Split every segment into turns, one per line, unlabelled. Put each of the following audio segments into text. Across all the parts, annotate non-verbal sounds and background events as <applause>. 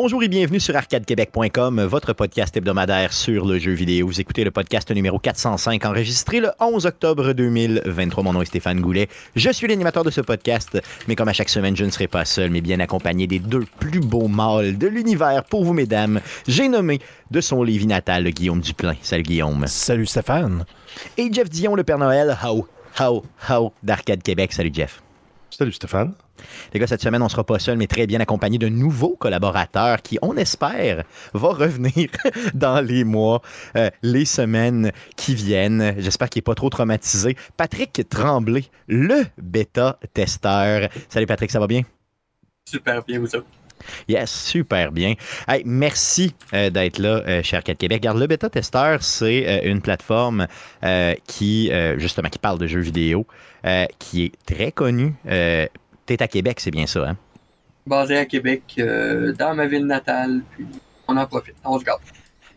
Bonjour et bienvenue sur arcadequebec.com, votre podcast hebdomadaire sur le jeu vidéo. Vous écoutez le podcast numéro 405 enregistré le 11 octobre 2023. Mon nom est Stéphane Goulet. Je suis l'animateur de ce podcast, mais comme à chaque semaine, je ne serai pas seul, mais bien accompagné des deux plus beaux mâles de l'univers pour vous, mesdames. J'ai nommé de son Lévis natal Guillaume Duplain. Salut Guillaume.
Salut Stéphane.
Et Jeff Dion, le Père Noël. How, how, how d'Arcade Québec. Salut Jeff.
Salut Stéphane.
Les gars, cette semaine, on ne sera pas seul, mais très bien accompagné de nouveaux collaborateurs qui, on espère, vont revenir <laughs> dans les mois, euh, les semaines qui viennent. J'espère qu'il n'est pas trop traumatisé. Patrick Tremblay, le bêta-testeur. Salut Patrick, ça va bien?
Super bien, vous autres?
Yes, super bien. Hey, merci euh, d'être là, euh, cher 4 Québec. Regarde, le bêta testeur, c'est euh, une plateforme qui, justement, qui parle de jeux vidéo, qui est très connue. T'es à Québec, c'est bien ça, hein?
Basé à Québec, euh, dans ma ville natale, puis on en profite, on se garde.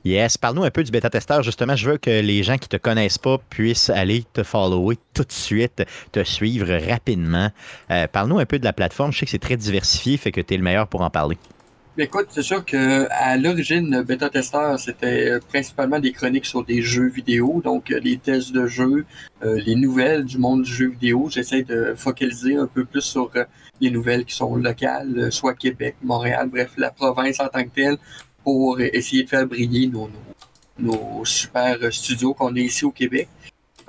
Yes, parle-nous un peu du bêta-testeur. Justement, je veux que les gens qui te connaissent pas puissent aller te follower tout de suite, te suivre rapidement. Euh, parle-nous un peu de la plateforme. Je sais que c'est très diversifié, fait que tu es le meilleur pour en parler.
Écoute, c'est sûr que à l'origine, Beta Testeur, c'était principalement des chroniques sur des jeux vidéo, donc euh, les tests de jeux, euh, les nouvelles du monde du jeu vidéo. J'essaie de focaliser un peu plus sur euh, les nouvelles qui sont locales, euh, soit Québec, Montréal, bref, la province en tant que telle, pour essayer de faire briller nos, nos, nos super studios qu'on a ici au Québec.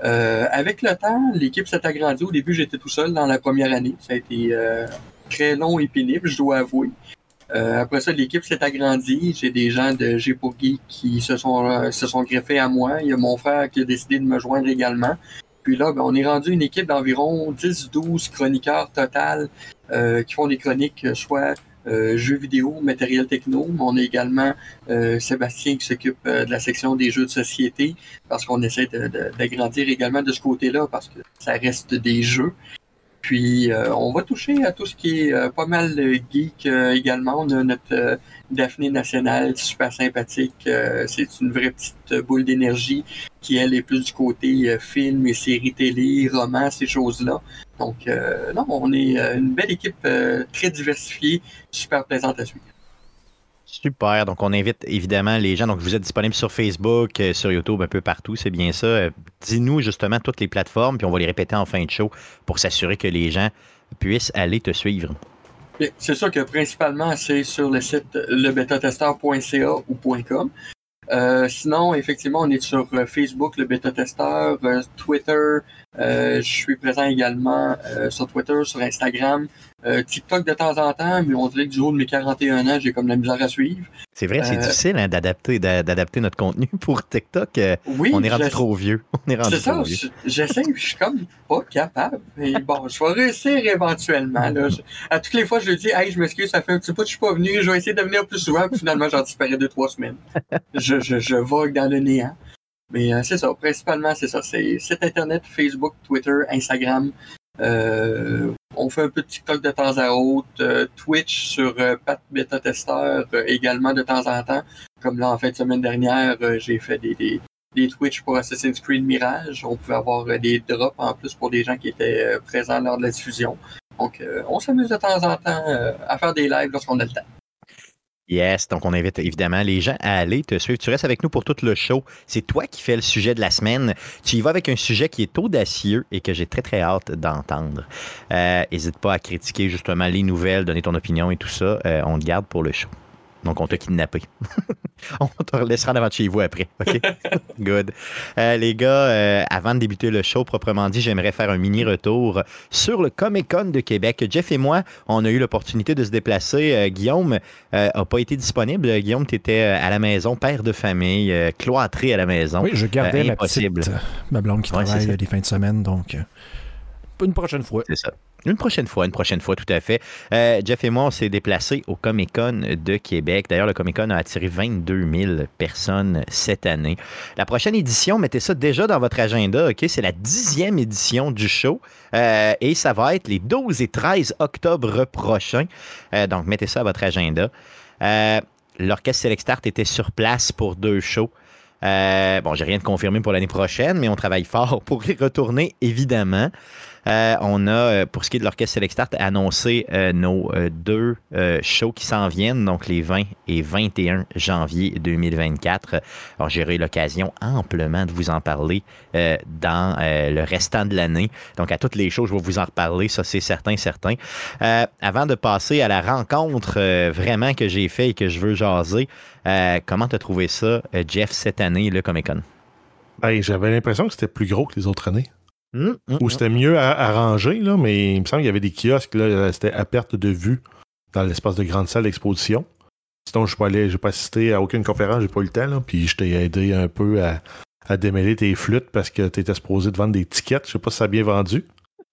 Euh, avec le temps, l'équipe s'est agrandie. Au début, j'étais tout seul dans la première année. Ça a été euh, très long et pénible, je dois avouer. Euh, après ça, l'équipe s'est agrandie. J'ai des gens de G qui se sont, euh, greffés à moi. Il y a mon frère qui a décidé de me joindre également. Puis là, ben, on est rendu une équipe d'environ 10-12 chroniqueurs total euh, qui font des chroniques euh, soit euh, jeux vidéo, matériel techno, mais on a également Sébastien qui s'occupe de la section des jeux de société parce qu'on essaie d'agrandir également de ce côté-là parce que ça reste des jeux. Puis euh, on va toucher à tout ce qui est euh, pas mal geek euh, également. On a notre Daphné nationale, super sympathique. C'est une vraie petite boule d'énergie qui, elle, est plus du côté film et séries télé, romans, ces choses-là. Donc, non, on est une belle équipe très diversifiée, super plaisante à suivre.
Super. Donc, on invite évidemment les gens. Donc, vous êtes disponible sur Facebook, euh, sur YouTube, un peu partout. C'est bien ça. Euh, Dis-nous justement toutes les plateformes, puis on va les répéter en fin de show pour s'assurer que les gens puissent aller te suivre.
C'est sûr que principalement, c'est sur le site lebetatesteur.ca ou .com. Euh, sinon, effectivement, on est sur euh, Facebook, le bêta-testeur, euh, Twitter. euh, je suis présent également euh, sur Twitter, sur Instagram, euh, TikTok de temps en temps, mais on dirait que du haut de mes 41 ans, j'ai comme la misère à suivre.
C'est vrai, c'est
Euh,
difficile hein, d'adapter, d'a- d'adapter notre contenu <laughs> pour TikTok. Euh,
Oui,
on est rendu trop vieux. <laughs> On est rendu
C'est ça,
vieux.
je- j'essaie, je suis comme pas capable. Mais bon, je vais réussir éventuellement. Là. Je- à toutes les fois, je lui dis, hey, je m'excuse, ça fait un petit peu que je suis pas venu, je vais essayer de venir plus souvent, puis finalement, j'en disparais deux, trois semaines. Je, je, je vogue dans le néant. Mais euh, c'est ça, principalement, c'est ça. C'est internet, Facebook, Twitter, Instagram. Euh, on fait un peu de TikTok de temps à autre, euh, Twitch sur euh, Pat Beta Testeur euh, également de temps en temps. Comme là, en fin de semaine dernière, euh, j'ai fait des, des, des Twitch pour Assassin's Creed Mirage. On pouvait avoir des drops en plus pour des gens qui étaient présents lors de la diffusion. Donc, on s'amuse de temps en temps à faire des lives lorsqu'on a le temps.
Yes, donc on invite évidemment les gens à aller te suivre. Tu restes avec nous pour tout le show. C'est toi qui fais le sujet de la semaine. Tu y vas avec un sujet qui est audacieux et que j'ai très très hâte d'entendre. N'hésite pas à critiquer justement les nouvelles, donner ton opinion et tout ça. Euh, on te garde pour le show. Donc on t'a kidnappé. <laughs> on te laissera devant de chez vous après. OK? <laughs> Good. Euh, les gars, euh, avant de débuter le show proprement dit, j'aimerais faire un mini retour sur le Comic Con de Québec. Jeff et moi, on a eu l'opportunité de se déplacer. Euh, Guillaume n'a pas été disponible. Guillaume, tu étais à la maison, père de famille, euh, cloîtré à la maison.
Oui, je gardais
Euh,
ma petite, ma blonde qui
Ouais,
travaille des fins de semaine, donc une prochaine fois.
C'est ça. Une prochaine fois, une prochaine fois, tout à fait. Euh, Jeff et moi, on s'est déplacés au Comic Con de Québec. D'ailleurs, le Comic Con a attiré 22 000 personnes cette année. La prochaine édition, mettez ça déjà dans votre agenda, OK? C'est la dixième édition du show euh, et ça va être les 12 et 13 octobre prochains. Euh, donc, mettez ça à votre agenda. L'Orchestre Select Start était sur place pour deux shows. Bon, j'ai rien de confirmé pour l'année prochaine, mais on travaille fort <laughs> pour y retourner, évidemment. Euh, on a, euh, pour ce qui est de l'Orchestre Select Start, annoncé euh, nos deux shows qui s'en viennent, donc les 20 et 21 janvier 2024. Alors, j'aurai l'occasion amplement de vous en parler dans le restant de l'année. Donc, à toutes les shows, je vais vous en reparler, ça c'est certain, certain. Avant de passer à la rencontre vraiment que j'ai fait et que je veux jaser, comment t'as trouvé ça, Jeff, cette année, le Comic-Con?
Ben, J'avais l'impression que c'était plus gros que les autres années.
Hum,
Ou
hum.
c'était mieux à- arrangé, là, mais il me semble qu'il y avait des kiosques, là, c'était à perte de vue dans l'espace de grande salle d'exposition. Sinon, je n'ai pas assisté à aucune conférence, j'ai pas eu le temps, là, puis je t'ai aidé un peu à, à démêler tes flûtes parce que tu étais supposé de vendre des tickets. Je sais pas si ça a bien vendu.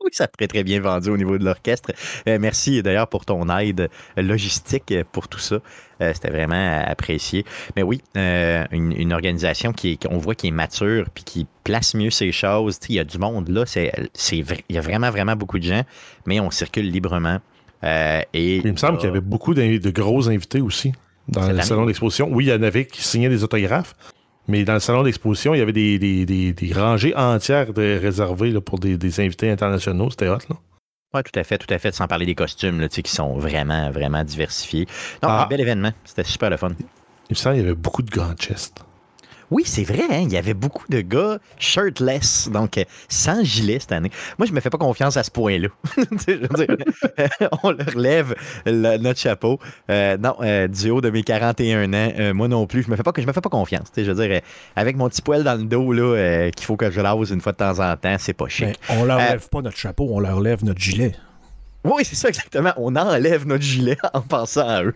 Oui, ça a très, très bien vendu au niveau de l'orchestre. Euh, merci d'ailleurs pour ton aide logistique pour tout ça. Euh, C'était vraiment apprécié. Mais oui, euh, une, une organisation qui est- qu'on voit qui est mature puis qui place mieux ses choses. Il y a du monde là. Il y a vraiment, vraiment beaucoup de gens, mais on circule librement. Et
Il me semble qu'il y avait beaucoup d'invi- de gros invités aussi dans le salon d'exposition. Oui, il y en avait qui signaient des autographes, mais dans le salon d'exposition, il y avait des, des- des- des rangées entières de, réservées là, pour des, des invités internationaux. C'était hot, là.
Oui, tout à fait, tout à fait, sans parler des costumes là, tu sais, qui sont vraiment, vraiment diversifiés. Non,
Ah.
un bel événement. C'était super le fun.
Il me semble qu'il y avait beaucoup de grands chests.
Oui, c'est vrai, hein, il y avait beaucoup de gars shirtless, donc euh, sans gilet cette année. Moi, je me fais pas confiance à ce point-là. <laughs> <laughs> On leur lève le- notre chapeau. Euh, non, euh, du haut de mes 41 ans, euh, moi non plus, je me fais pas, je me fais pas confiance. Je veux dire, avec mon petit poil dans le dos là, qu'il faut que je lave une fois de temps en temps, c'est pas chic.
Mais on leur lève pas notre chapeau, on leur lève notre gilet.
Oui, c'est ça exactement. On enlève notre gilet en pensant à eux.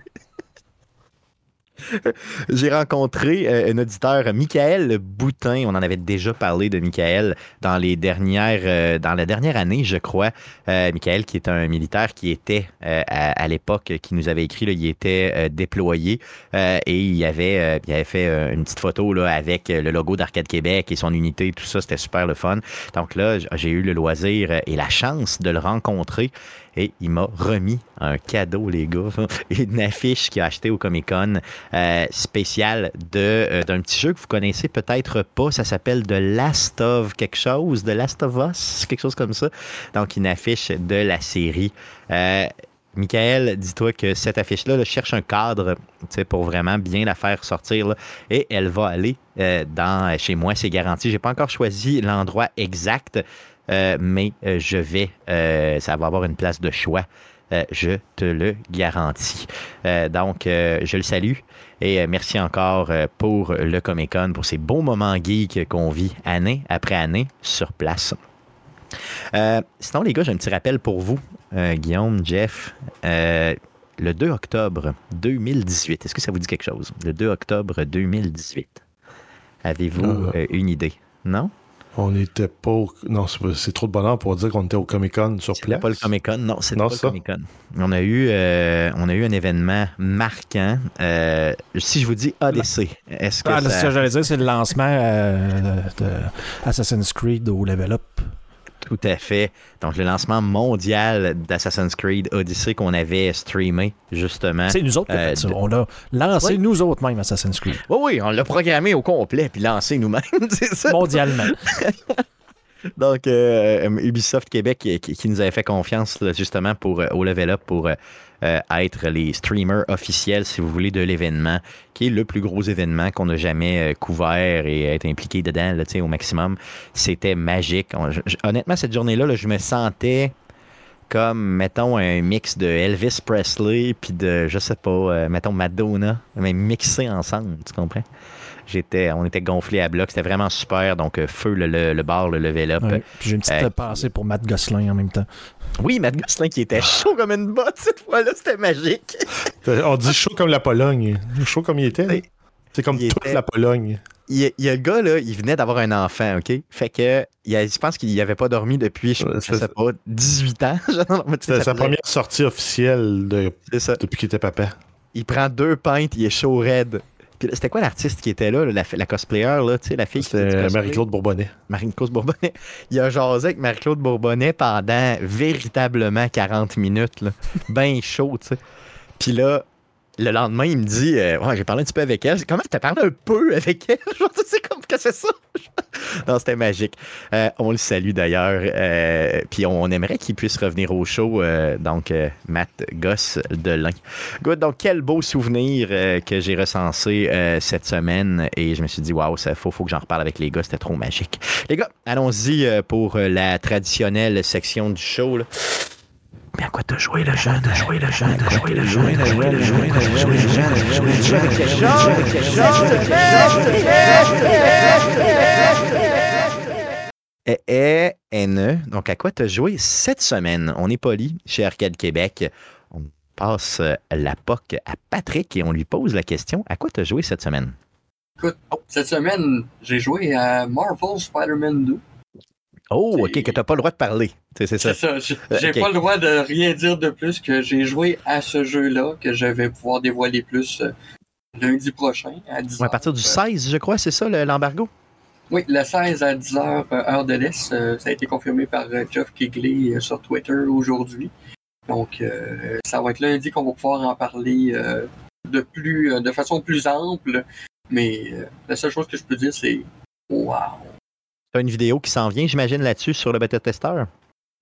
<laughs> J'ai rencontré euh, un auditeur, Michael Boutin. On en avait déjà parlé de Michael dans les dernières, euh, dans la dernière année, je crois. Euh, Michael, qui est un militaire qui était euh, à, l'époque, qui nous avait écrit, il était déployé et il avait, il fait une petite photo avec le logo d'Arcade Québec et son unité, tout ça. C'était super le fun. Donc là, j'ai eu le loisir et la chance de le rencontrer et il m'a remis un cadeau, les gars. <laughs> Une affiche qu'il a acheté au Comic Con euh, spéciale de, euh, d'un petit jeu que vous connaissez peut-être pas. Ça s'appelle The Last of quelque chose, The Last of Us, quelque chose comme ça. Donc, une affiche de la série. Euh, Michael, dis-toi que cette affiche-là là, cherche un cadre pour vraiment bien la faire sortir. et elle va aller dans, chez moi, c'est garanti. J'ai pas encore choisi l'endroit exact, euh, mais euh, je vais, euh, ça va avoir une place de choix. Euh, je te le garantis. Donc, je le salue et merci encore pour le Comic Con, pour ces beaux moments geeks qu'on vit année après année sur place. Sinon, les gars, j'ai un petit rappel pour vous, Guillaume, Jeff. Le 2 octobre 2018, est-ce que ça vous dit quelque chose? Le 2 octobre 2018. Avez-vous
euh,
une idée? Non?
On n'était pas. au- Non, c'est c'est trop de bonheur pour dire qu'on était au Comic Con sur
C'était
place.
pas le Comic Con. Non, c'était
Non,
pas
ça.
le Comic Con. On a eu, euh, on a eu un événement marquant. Euh, si je vous dis ADC, est-ce que
Ah,
ça...
ce que j'allais dire, c'est le lancement euh, de Assassin's Creed au Level Up.
Tout à fait. Donc, le lancement mondial d'Assassin's Creed Odyssey qu'on avait streamé, justement.
C'est nous autres qui
Euh,
fait ça.
de-
On a lancé
Oui.
nous autres même Assassin's Creed.
Oui, oui, on l'a programmé au complet puis lancé nous-mêmes, <laughs> c'est ça.
Mondialement. <laughs>
Donc, euh, Ubisoft Québec qui, qui- qui nous avait fait confiance là, justement pour, euh, au Level Up pour euh, être les streamers officiels, si vous voulez, de l'événement, qui est le plus gros événement qu'on a jamais euh, couvert et être impliqué dedans là, au maximum. C'était magique. On- honnêtement, cette journée-là, là, je me sentais comme, mettons, un mix de Elvis Presley puis de, je sais pas, euh, mettons, Madonna, mais mixés ensemble, tu comprends? J'étais, on était gonflés à bloc, c'était vraiment super. Donc, feu le, le, le bar, le level up.
Ouais. Puis j'ai une petite
Euh,
pensée pour Matt Gosselin en même temps.
Oui, Matt Gosselin qui était chaud comme une botte cette fois-là, c'était magique. <laughs>
On dit chaud comme la Pologne. Chaud comme il était. là. C'est comme
Il
toute
était-
la Pologne.
Il y, a, il y a le gars, là, il venait d'avoir un enfant, OK? Fait que, il a- je pense qu'il n'avait pas dormi depuis, je, <laughs> je sais pas, 18 ans.
C'était sa première sortie officielle de- depuis qu'il était papa.
Il prend deux pintes, il est chaud raide. C'était quoi l'artiste qui était là, la, la cosplayer, là, tu sais, la fille
C'était? Marie-Claude Bourbonnais.
Marie-Claude Bourbonnais. <laughs> Il a jasé avec Marie-Claude Bourbonnais pendant véritablement 40 minutes. Là. Ben chaud, tu sais. Puis là, le lendemain, il me dit euh, Ouais, j'ai parlé un petit peu avec elle. Comment t'as parlé un peu avec elle? Genre, tu sais, comme que c'est ça <laughs> non, c'était magique. Euh, on le salue d'ailleurs. Euh, puis on, aimerait qu'il puisse revenir au show. Euh, donc, Matt Goss de l'Ain. Good. Donc, quel beau souvenir que j'ai recensé cette semaine. Et je me suis dit, waouh, il faut, faut que j'en reparle avec les gars. C'était trop magique. Les gars, allons-y pour la traditionnelle section du show. Mais à quoi t'as joué le jeune? T'as joué le jeune? T'as joué le jeune? T'as joué le jeune? T'as joué le jeune? T'as joué le jeune? Et N. Donc, à quoi t'as joué cette semaine? On est poli chez Arcade Québec. On passe la POC à Patrick et on lui pose la question à quoi t'as joué cette semaine?
Écoute, cette semaine, j'ai joué à Marvel Spider-Man 2.
Oh, OK, que tu n'as pas le droit de parler. C'est ça.
ça. J'ai pas le droit de rien dire de plus que j'ai joué à ce jeu-là, que je vais pouvoir dévoiler plus euh, lundi prochain à 10h.
à partir du 16, je crois, c'est ça l'embargo?
oui, le 16 à 10h, euh, heure de l'Est. Euh, ça a été confirmé par Jeff Kigley sur Twitter aujourd'hui. Donc, ça va être lundi qu'on va pouvoir en parler de, plus, de façon plus ample. Mais la seule chose que je peux dire, c'est Wow!
Tu as une vidéo qui s'en vient, j'imagine, là-dessus sur le bêta-testeur?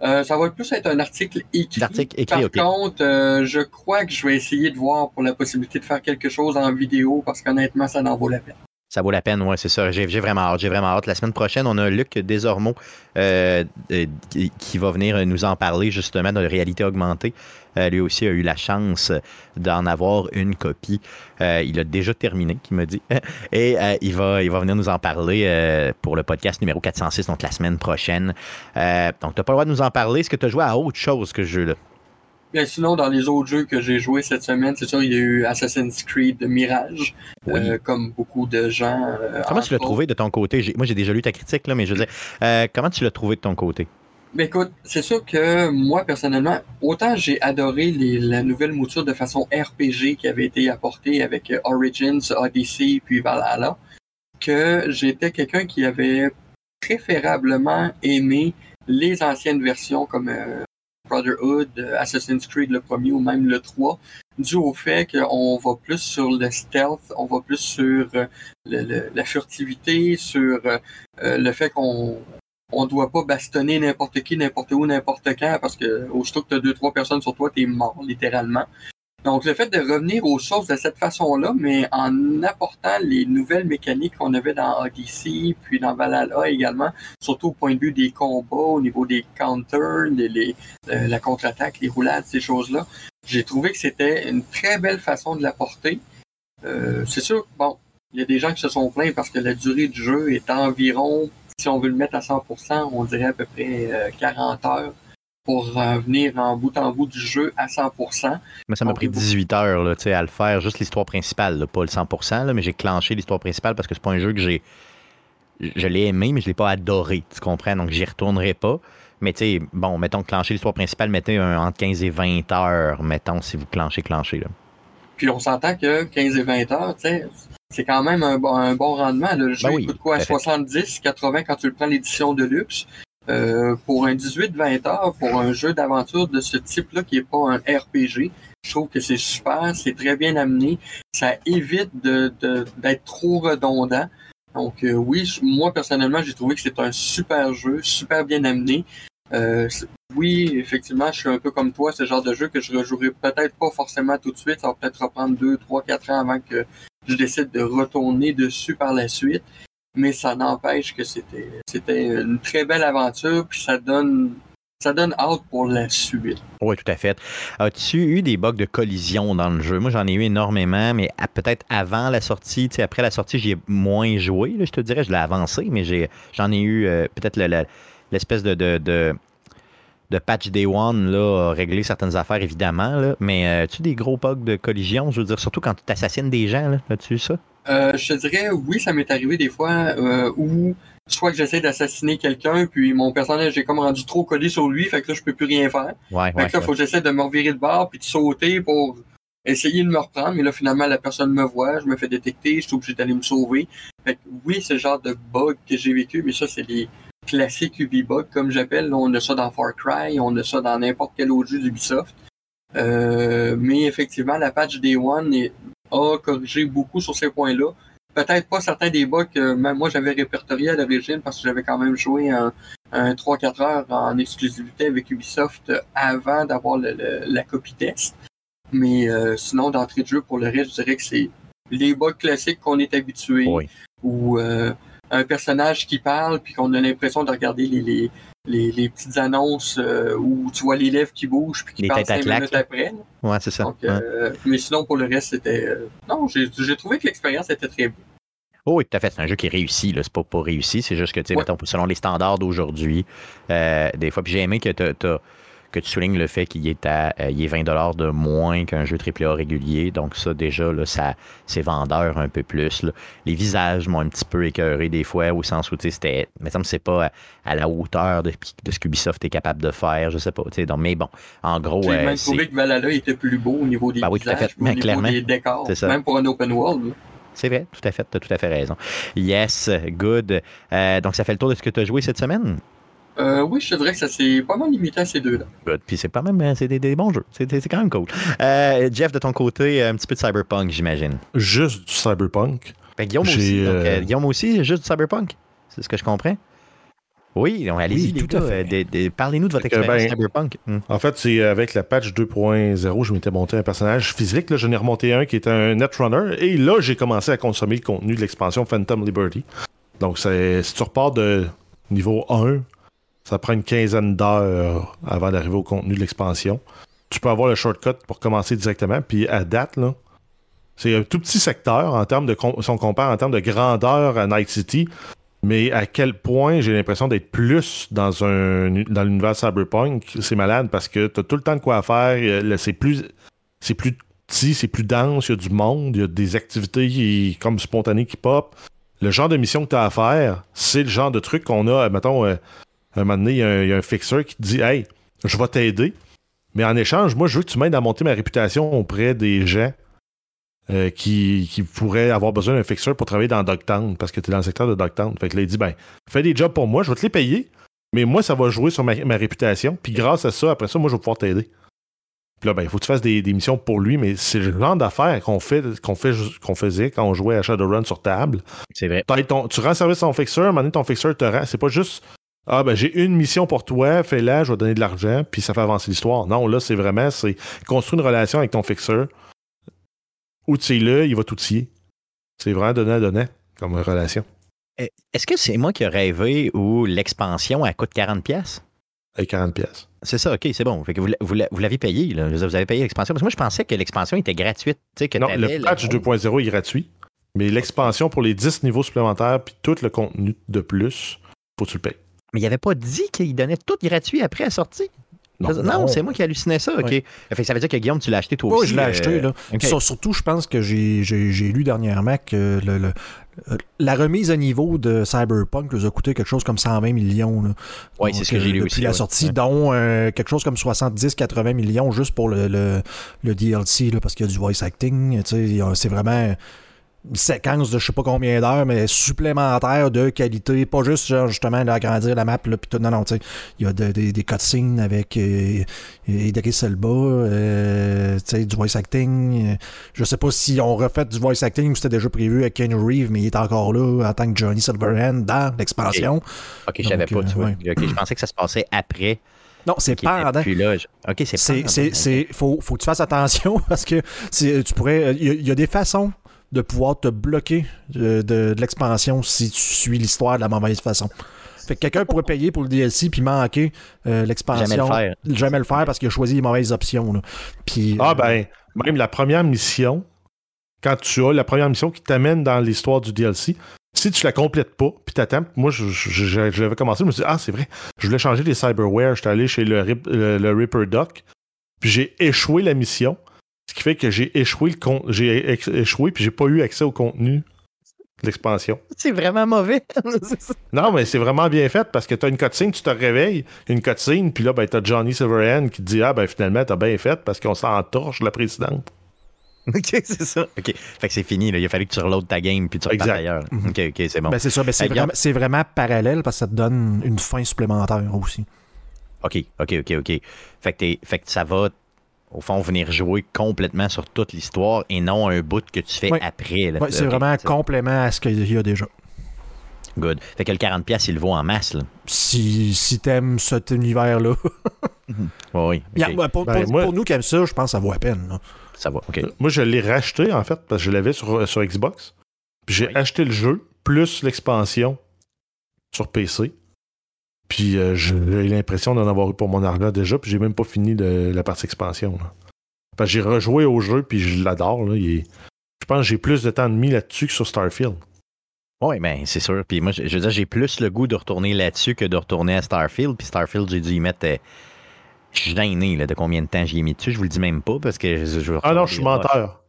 Euh, ça va plus être un article écrit.
Article écrit
Par contre, euh, je crois que je vais essayer de voir pour la possibilité de faire quelque chose en vidéo parce qu'honnêtement, ça en vaut la peine.
Ça vaut la peine, oui, c'est ça. J'ai vraiment hâte. J'ai vraiment hâte. La semaine prochaine, on a Luc Desormeaux euh, qui va venir nous en parler justement de la réalité augmentée. Euh, lui aussi a eu la chance d'en avoir une copie. Euh, il a déjà terminé, qui me dit. <laughs> Et il, va, il va venir nous en parler pour le podcast numéro 406, donc la semaine prochaine. donc, tu n'as pas le droit de nous en parler. Est-ce que tu as joué à autre chose que ce jeu-là?
Bien, sinon, dans les autres jeux que j'ai joués cette semaine, c'est sûr, il y a eu Assassin's Creed Mirage, euh, comme beaucoup de gens.
Euh, comment tu l'as trouvé de ton côté? Moi, j'ai déjà lu ta critique, là, mais je veux dire, euh, comment tu l'as trouvé de ton côté?
Ben écoute, c'est sûr que moi, personnellement, autant j'ai adoré les, la nouvelle mouture de façon RPG qui avait été apportée avec Origins, Odyssey, puis Valhalla, que j'étais quelqu'un qui avait préférablement aimé les anciennes versions comme Brotherhood, euh, Assassin's Creed le premier ou même le 3, dû au fait qu'on va plus sur le stealth, on va plus sur euh, la furtivité, sur euh, le fait qu'on on doit pas bastonner n'importe qui, n'importe où, n'importe quand, parce que aussitôt que tu as deux, trois personnes sur toi, tu es mort, littéralement. Donc, le fait de revenir aux sources de cette façon-là, mais en apportant les nouvelles mécaniques qu'on avait dans Odyssey, puis dans Valhalla également, surtout au point de vue des combats, au niveau des counters, les, euh, la contre-attaque, les roulades, ces choses-là, j'ai trouvé que c'était une très belle façon de l'apporter. Euh, c'est sûr, bon, il y a des gens qui se sont plaints parce que la durée du jeu est environ, si on veut le mettre à 100%, on dirait à peu près 40 euh, heures pour venir en bout en bout du jeu à 100%.
Mais ça m'a pris 18 heures là, à le faire, juste l'histoire principale, pas le 100%, là, mais j'ai clenché l'histoire principale parce que c'est pas un jeu que j'ai. Je l'ai aimé, mais je l'ai pas adoré, tu comprends? Donc j'y retournerai pas. Mais tu sais, bon, mettons, clencher l'histoire principale, mettez un, entre 15 et 20 heures, mettons, si vous clenchez, clenchez. Là.
Puis on s'entend que 15 et 20 heures, tu sais, c'est quand même un bon, un bon rendement. Le jeu ben coûte quoi? 70, 80 quand tu le prends l'édition de luxe. Euh, pour un 18-20 heures, pour un jeu d'aventure de ce type-là qui n'est pas un RPG, je trouve que c'est super, c'est très bien amené. Ça évite d'être de, trop redondant. Donc euh, oui, moi personnellement, j'ai trouvé que c'est un super jeu, super bien amené. Euh, oui, effectivement, je suis un peu comme toi, ce genre de jeu que je rejouerai peut-être pas forcément tout de suite. Ça va peut-être reprendre 2, 3, 4 ans avant que je décide de retourner dessus par la suite mais ça n'empêche que c'était c'était une très belle aventure, puis ça donne ça donne hâte pour la suite.
Oui, tout à fait. As-tu eu des bugs de collision dans le jeu? Moi, j'en ai eu énormément, mais peut-être avant la sortie, après la sortie, j'y ai moins joué, je te dirais, je l'ai avancé, mais j'en ai, eu euh, peut-être l'espèce de, de, de, patch Day One là, régler certaines affaires, évidemment, là, mais euh, as-tu des gros bugs de collision? Je veux dire, surtout quand tu assassines des gens, as-tu eu ça?
Euh, je te dirais, oui, ça m'est arrivé des fois euh, où soit que j'essaie d'assassiner quelqu'un, puis mon personnage est comme rendu trop collé sur lui, fait que là, je peux plus rien faire.
Ouais,
fait que là, faut que j'essaie de me revirer de bord, puis de sauter pour essayer de me reprendre, mais là, finalement, la personne me voit, je me fais détecter, je suis obligé d'aller me sauver. Fait que oui, c'est le genre de bug que j'ai vécu, mais ça, c'est les classiques Ubi-bugs, comme j'appelle. On a ça dans Far Cry, on a ça dans n'importe quel autre jeu d'Ubisoft. Euh, mais effectivement, la patch Day One est, a corrigé beaucoup sur ces points-là. peut-être pas certains des bugs que même moi j'avais répertoriés à l'origine parce que j'avais quand même joué un, un 3-4 heures en exclusivité avec Ubisoft avant d'avoir la copie test. Mais euh, sinon, d'entrée de jeu, pour le reste, je dirais que c'est les bugs classiques qu'on est habitué
Oui.
ou euh, un personnage qui parle puis qu'on a l'impression de regarder les, les, les, les petites annonces euh, où tu vois les lèvres qui bougent puis qui parlent cinq minutes
là.
après. là.
Ouais, c'est ça.
Donc,
Ouais.
euh, mais sinon, pour le reste, c'était... euh, non, j'ai trouvé que l'expérience était très bonne.
Oh oui, tout à fait. C'est un jeu qui est réussi. là. C'est pas pas réussi. C'est juste que, tu sais,
Ouais.
selon les standards d'aujourd'hui, des fois. Puis j'ai aimé que, t'as- t'as- que tu soulignes le fait qu'il est à euh, il est 20 de moins qu'un jeu AAA régulier. Donc, ça, déjà, là, ça, c'est vendeur un peu plus. là. Les visages m'ont un petit peu écœuré des fois, au sens où, tu sais, c'était. Mais ça me c'est pas à, à la hauteur de, de ce qu'Ubisoft est capable de faire. Je sais pas. tu sais. Donc, mais bon, en gros,
J'ai
euh,
même trouvé que Valhalla était plus beau au niveau des
Ben oui, tout à
visages,
fait.
au niveau
clairement.
des décors,
C'est ça.
même pour un open world. là.
c'est vrai, tout à fait. Tu as tout à fait raison. Yes, good. Euh, donc, ça fait le tour de ce que tu as joué cette semaine?
Euh, oui, je te dirais que ça s'est pas mal limité à ces deux-là.
Good. Puis c'est pas même, c'est des, des bons jeux. C'est c'est quand même cool. Euh, Jeff, de ton côté, un petit peu de Cyberpunk, j'imagine.
Juste du cyberpunk.
Ben, Guillaume
J'ai,
aussi. donc,
euh,
euh, Guillaume aussi, juste du Cyberpunk. C'est ce que je comprends. Oui, donc, allez-y,
Oui,
les Parlez-nous de votre
que,
expérience
ben,
Cyberpunk. Hmm.
En fait, c'est avec la patch 2.0, je m'étais monté un personnage physique. Là, j'en ai remonté un qui était un Netrunner. Et là, j'ai commencé à consommer le contenu de l'expansion Phantom Liberty. Donc, c'est- si tu repars de niveau 1, ça prend une quinzaine d'heures avant d'arriver au contenu de l'expansion. Tu peux avoir le shortcut pour commencer directement. Puis à date, là, c'est un tout petit secteur en termes de si on compare en termes de grandeur à Night City. Mais à quel point j'ai l'impression d'être plus dans un dans l'univers cyberpunk, c'est malade parce que t'as tout le temps de quoi faire. euh, C'est plus c'est plus petit, c'est plus dense, il y a du monde, il y a des activités comme spontanées qui pop. Le genre de mission que tu as à faire, c'est le genre de truc qu'on a, mettons, euh, un moment donné, il y, a un- il y a un fixeur qui te dit Hey, je vais t'aider. Mais en échange, moi, je veux que tu m'aides à monter ma réputation auprès des gens euh, qui, qui pourraient avoir besoin d'un fixeur pour travailler dans Dogtown, parce que tu es dans le secteur de Dogtown. Fait que là, il dit ben, fais des jobs pour moi, je vais te les payer, mais moi, ça va jouer sur ma, ma réputation. Puis grâce à ça, après ça, moi, je vais pouvoir t'aider. Puis là, ben, il faut que tu fasses des, des missions pour lui, mais c'est le genre d'affaires qu'on fait, qu'on fait, qu'on faisait quand on jouait à Shadowrun sur table.
C'est vrai.
Ton- tu rends service à ton fixeur, à un moment donné, ton fixeur te rend. C'est pas juste Ah ben j'ai une mission pour toi, fais-la, je vais donner de l'argent, puis ça fait avancer l'histoire. Non, là, c'est vraiment, c'est construire une relation avec ton fixeur. Outille-le, il va t'outiller. C'est vraiment donner à donner comme relation.
Euh, Est-ce que c'est moi qui ai rêvé où l'expansion elle coûte 40$? pièces
Avec 40 pièces.
C'est ça, ok, c'est bon. Fait que vous, l'a- vous l'a- vous l'avez payé, là. Vous avez payé l'expansion. Parce que moi, je pensais que l'expansion était gratuite. Que
Non, le patch 2.0 est gratuit, mais l'expansion pour les 10 niveaux supplémentaires, puis tout le contenu de plus, faut que tu le payes.
Mais il avait pas dit qu'il donnait tout gratuit après la sortie?
Non.
C'est moi qui hallucinais ça, ok. Fait que ça veut dire que Guillaume, tu l'as acheté toi
Oui,
aussi.
je l'ai
euh,
acheté. Là.
ok.
Sur- surtout, je pense que j'ai lu dernièrement que le, le- euh, la remise à niveau de Cyberpunk nous a coûté quelque chose comme 120 millions. là. Donc,
c'est ce que j'ai
euh,
lu
depuis
aussi,
la sortie,
Ouais.
dont euh, quelque chose comme 70-80 millions juste pour le, le, le DLC, là, parce qu'il y a du voice acting. C'est vraiment une séquence de je sais pas combien d'heures, mais supplémentaire de qualité. Pas juste genre, justement d'agrandir la map. Là, tout. Non, non, tu sais, il y a de- des- des cutscenes avec euh, Idris Elba, euh, tu sais, du voice acting. euh, Je sais pas si on refait du voice acting ou c'était déjà prévu avec Ken Reeves, mais il est encore là en tant que Johnny Silverhand dans l'expansion.
Ok, je savais pas, tu
euh,
vois.
ouais.
Je pensais que ça se passait après.
Non, c'est pendant.
là. Ok, c'est pendant.
faut, faut que tu fasses attention <laughs> parce que tu pourrais, il y, a- il y a des façons de pouvoir te bloquer de, de- de l'expansion si tu suis l'histoire de la mauvaise façon. Fait que quelqu'un pourrait payer pour le DLC puis manquer euh, l'expansion.
Jamais le faire.
Jamais le faire parce qu'il a choisi les mauvaises options. là. Puis,
Ah
euh,
ben, même la première mission, quand tu as la première mission qui t'amène dans l'histoire du DLC, si tu la complètes pas, puis t'attends, moi je, je, je- je l'avais commencé, je me suis dit, ah c'est vrai, je voulais changer les cyberware, j'étais allé chez le, Rip- le, le Ripper Doc, puis j'ai échoué la mission, ce qui fait que j'ai échoué le con- j'ai échoué, puis j'ai pas eu accès au contenu de l'expansion.
C'est vraiment mauvais. <laughs>
Non, mais c'est vraiment bien fait parce que t'as une cutscene, tu te réveilles, une cutscene, puis là, ben, t'as Johnny Silverhand qui te dit Ah, ben finalement, t'as bien fait parce qu'on s'entorche la présidente.
ok, <laughs> c'est ça. Ok, fait que c'est fini. Là. Il a fallu que tu reloades ta game puis tu
Exact.
ailleurs.
Mhm.
Ok, ok, c'est bon.
ben, c'est ça, ben, c'est,
Hey,
vraiment,
Guillaume.
c'est vraiment parallèle parce que ça te donne une fin supplémentaire aussi.
OK, OK, OK, OK. Fait que, t'es- fait que ça va au fond, venir jouer complètement sur toute l'histoire et non un bout que tu fais
Oui.
après. là.
Ouais, c'est vraiment
c'est-
complément à ce qu'il y a déjà.
Good. Fait que le 40$, il le vaut en masse. Là.
Si, si t'aimes cet univers-là.
Oui.
Pour,
Ben,
pour-
moi-
pour nous qui aiment ça, je pense que ça vaut la peine. là.
Ça va. OK.
Moi, je l'ai racheté, en fait, parce que je l'avais sur, sur Xbox. Puis j'ai
Oui.
acheté le jeu, plus l'expansion sur PC. Puis euh, j'ai l'impression d'en avoir eu pour mon argent déjà, puis j'ai même pas fini de- la partie expansion. là. Parce que j'ai rejoué au jeu, puis je l'adore. est- Je pense que j'ai plus de temps de mis là-dessus que sur Starfield.
Oui, ben c'est sûr. Puis moi, je, je veux dire, j'ai plus le goût de retourner là-dessus que de retourner à Starfield. Puis Starfield, j'ai dû y mettre. euh, je suis gêné là, de combien de temps j'y ai mis dessus. Je vous le dis même pas parce que je, je
Ah non, je suis menteur.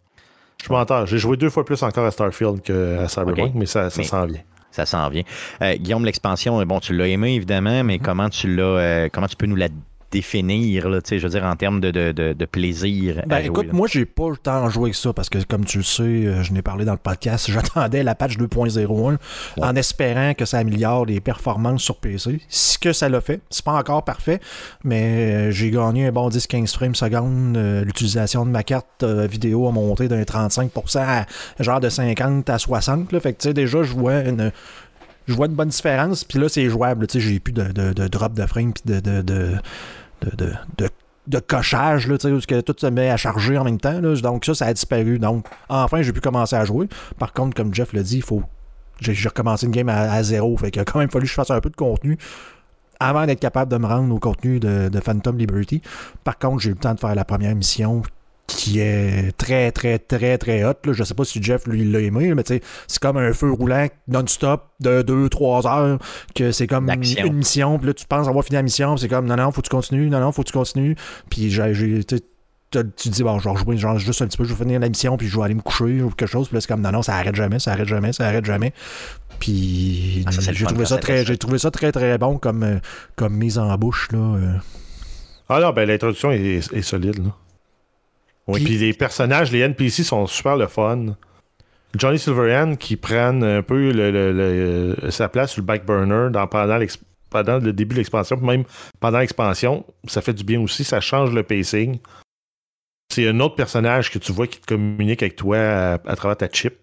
Je suis menteur. J'ai joué deux fois plus encore à Starfield qu'à Cyberpunk, mais ça, ça s'en vient.
Ça s'en vient. Euh, Guillaume, l'expansion, bon, tu l'as aimé évidemment, mais comment tu l'as, euh, comment tu peux nous la définir, là, je veux dire, en termes de, de, de, de plaisir.
Ben
jouer,
écoute,
là?
moi j'ai pas le temps de jouer avec ça parce que comme tu le sais, euh, je n'ai parlé dans le podcast, <laughs> j'attendais la patch 2.01 en espérant que ça améliore les performances sur PC. Ce que ça l'a fait, c'est pas encore parfait, mais euh, j'ai gagné un bon 10-15 frames secondes. euh, L'utilisation de ma carte vidéo a monté d'un 35% à genre de 50 à 60. Là, fait que tu sais, déjà je vois une. Je vois une bonne différence, puis là c'est jouable. Tu sais, j'ai plus de, de, de drop de frame, puis de, de, de, de, de, cochage, là, où que tout se met à charger en même temps. donc ça, ça a disparu. Donc, enfin, j'ai pu commencer à jouer. Par contre, comme Jeff l'a dit, il faut. J'ai recommencé une game à, à zéro. Fait qu'il a quand même fallu que je fasse un peu de contenu avant d'être capable de me rendre au contenu de, de Phantom Liberty. Par contre, j'ai eu le temps de faire la première mission qui est très, très, très, très hot. Là. Je sais pas si Jeff, lui, l'a aimé, mais tu sais, c'est comme un feu roulant non-stop de 2-3 heures, que c'est comme une mission, puis là, tu penses avoir fini la mission, puis c'est comme, non, non, faut que tu continues, non, non, faut que tu continues. Puis j'ai, tu te dis, bon, je vais rejouer genre, juste un petit peu, je vais finir la mission, puis je vais aller me coucher ou quelque chose. Puis là, c'est comme, non, non, ça arrête jamais, ça arrête jamais, ça arrête jamais. Puis
Ah,
j'ai trouvé ça très, j'ai trouvé ça très, très bon comme, euh, comme mise en bouche, là. euh.
Ah non, ben l'introduction est, est solide. Là.
Oui.
Puis les personnages, les NPC sont super le fun. Johnny Silverhand qui prennent un peu le- le- le- sa place sur le back burner dans, pendant, le début de l'expansion, puis même pendant l'expansion, ça fait du bien aussi, ça change le pacing. C'est un autre personnage que tu vois qui te communique avec toi à, à travers ta chip.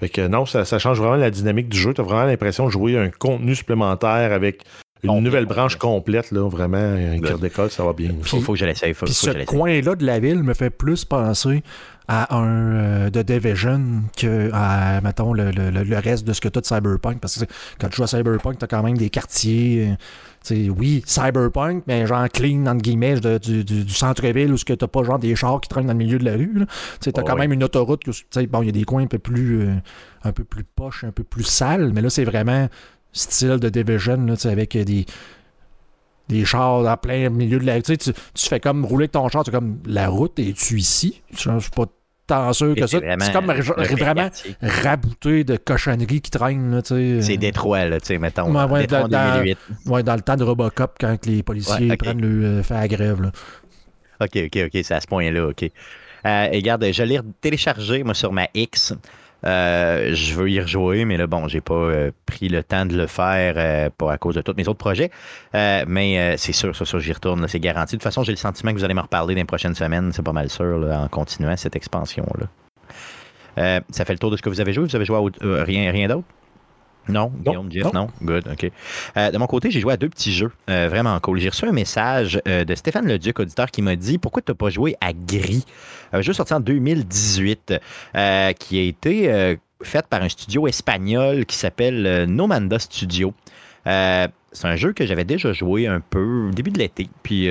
Fait que non, ça, ça change vraiment la dynamique du jeu. Tu as vraiment l'impression de jouer un contenu supplémentaire avec une nouvelle branche complète, là, vraiment, un
Good.
cœur d'école, ça va bien.
Faut, faut que je l'essaye.
Puis ce coin-là de la ville me fait plus penser à un euh, de Division que à, mettons, le, le- le- reste de ce que tu as de Cyberpunk. Parce que tu quand tu joues à Cyberpunk, tu as quand même des quartiers. euh, tu sais, oui, Cyberpunk, mais genre clean, entre guillemets, de- du, du- du centre-ville où ce que t'as pas genre des chars qui traînent dans le milieu de la rue. Tu sais, t'as
Oh,
quand même une autoroute. où, tu sais, bon, il y a des coins un peu plus euh, un peu plus poches, un peu plus sales, mais là, c'est vraiment style de Division, là, tu avec euh, des des chars en plein milieu de la. Tu, tu, tu fais comme rouler avec ton char, tu comme la route, es-tu ici? Je suis pas tant sûr que
Et
ça. C'est comme vraiment rabouté de cochonneries qui traînent. Tu.
C'est Détroit, là, tu sais, mettons.
Ouais,
Détroit
dans-
2008.
Ouais, dans le temps de Robocop, quand les policiers prennent le euh, fait à grève. Là.
OK, OK, OK, c'est à ce point-là, OK. Euh, et regarde, je l'ai téléchargé, moi, sur ma X. Euh, je veux y rejouer, mais là, bon, j'ai pas euh, pris le temps de le faire, euh, à cause de tous mes autres projets. Mais c'est sûr, ça, j'y retourne, c'est garanti. De toute façon, j'ai le sentiment que vous allez me reparler dans les prochaines semaines, c'est pas mal sûr, en continuant cette expansion-là. Ça fait le tour de ce que vous avez joué. Vous avez joué à rien, rien d'autre? Non, Guillaume, Jeff, non. Good, OK. Euh, de mon côté, j'ai joué à deux petits jeux euh, vraiment cool. J'ai reçu un message euh, de Stéphane Leduc, auditeur, qui m'a dit Pourquoi tu n'as pas joué à Gris? Un jeu sorti en 2018 euh, qui a été fait par un studio espagnol qui s'appelle Nomanda Studio. C'est un jeu que j'avais déjà joué un peu au début de l'été, puis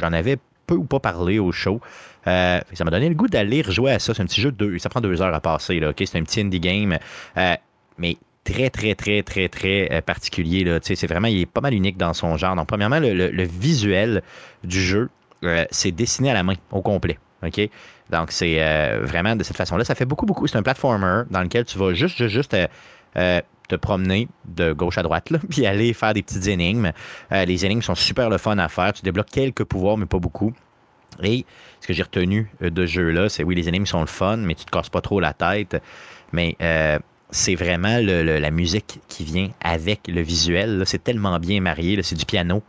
j'en avais peu ou pas parlé au show. Euh, ça m'a donné le goût d'aller rejouer à ça. C'est un petit jeu de deux. Ça prend deux heures à passer. Là, ok? C'est un petit indie game. Euh, mais très, très, très, très, très euh, particulier. C'est vraiment, il est pas mal unique dans son genre. Donc, premièrement, le, le- visuel du jeu, euh, c'est dessiné à la main, au complet. Donc, c'est euh, vraiment de cette façon-là. Ça fait beaucoup, beaucoup. C'est un platformer dans lequel tu vas juste, juste, juste te promener de gauche à droite, <laughs> puis aller faire des petites énigmes. Les énigmes sont super le fun à faire. Tu débloques quelques pouvoirs, mais pas beaucoup. Et ce que j'ai retenu de ce jeu-là, c'est oui, les énigmes sont le fun, mais tu te casses pas trop la tête. Mais c'est vraiment la musique qui vient avec le visuel. C'est tellement bien marié. C'est du piano.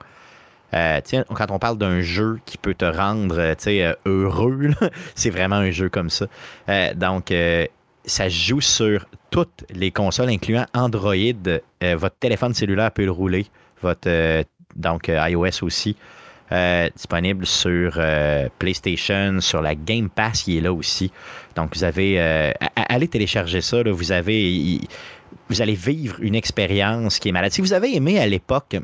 Euh, quand on parle d'un jeu qui peut te rendre euh, euh, heureux, <laughs> c'est vraiment un jeu comme ça. Donc, ça joue sur toutes les consoles, incluant Android. Votre téléphone cellulaire peut le rouler. Votre, donc, iOS aussi. Euh, disponible sur euh, PlayStation, sur la Game Pass, il est là aussi. Donc, vous avez. euh, allez télécharger ça. là. vous avez. vous allez vivre une expérience qui est malade. Si vous avez aimé à l'époque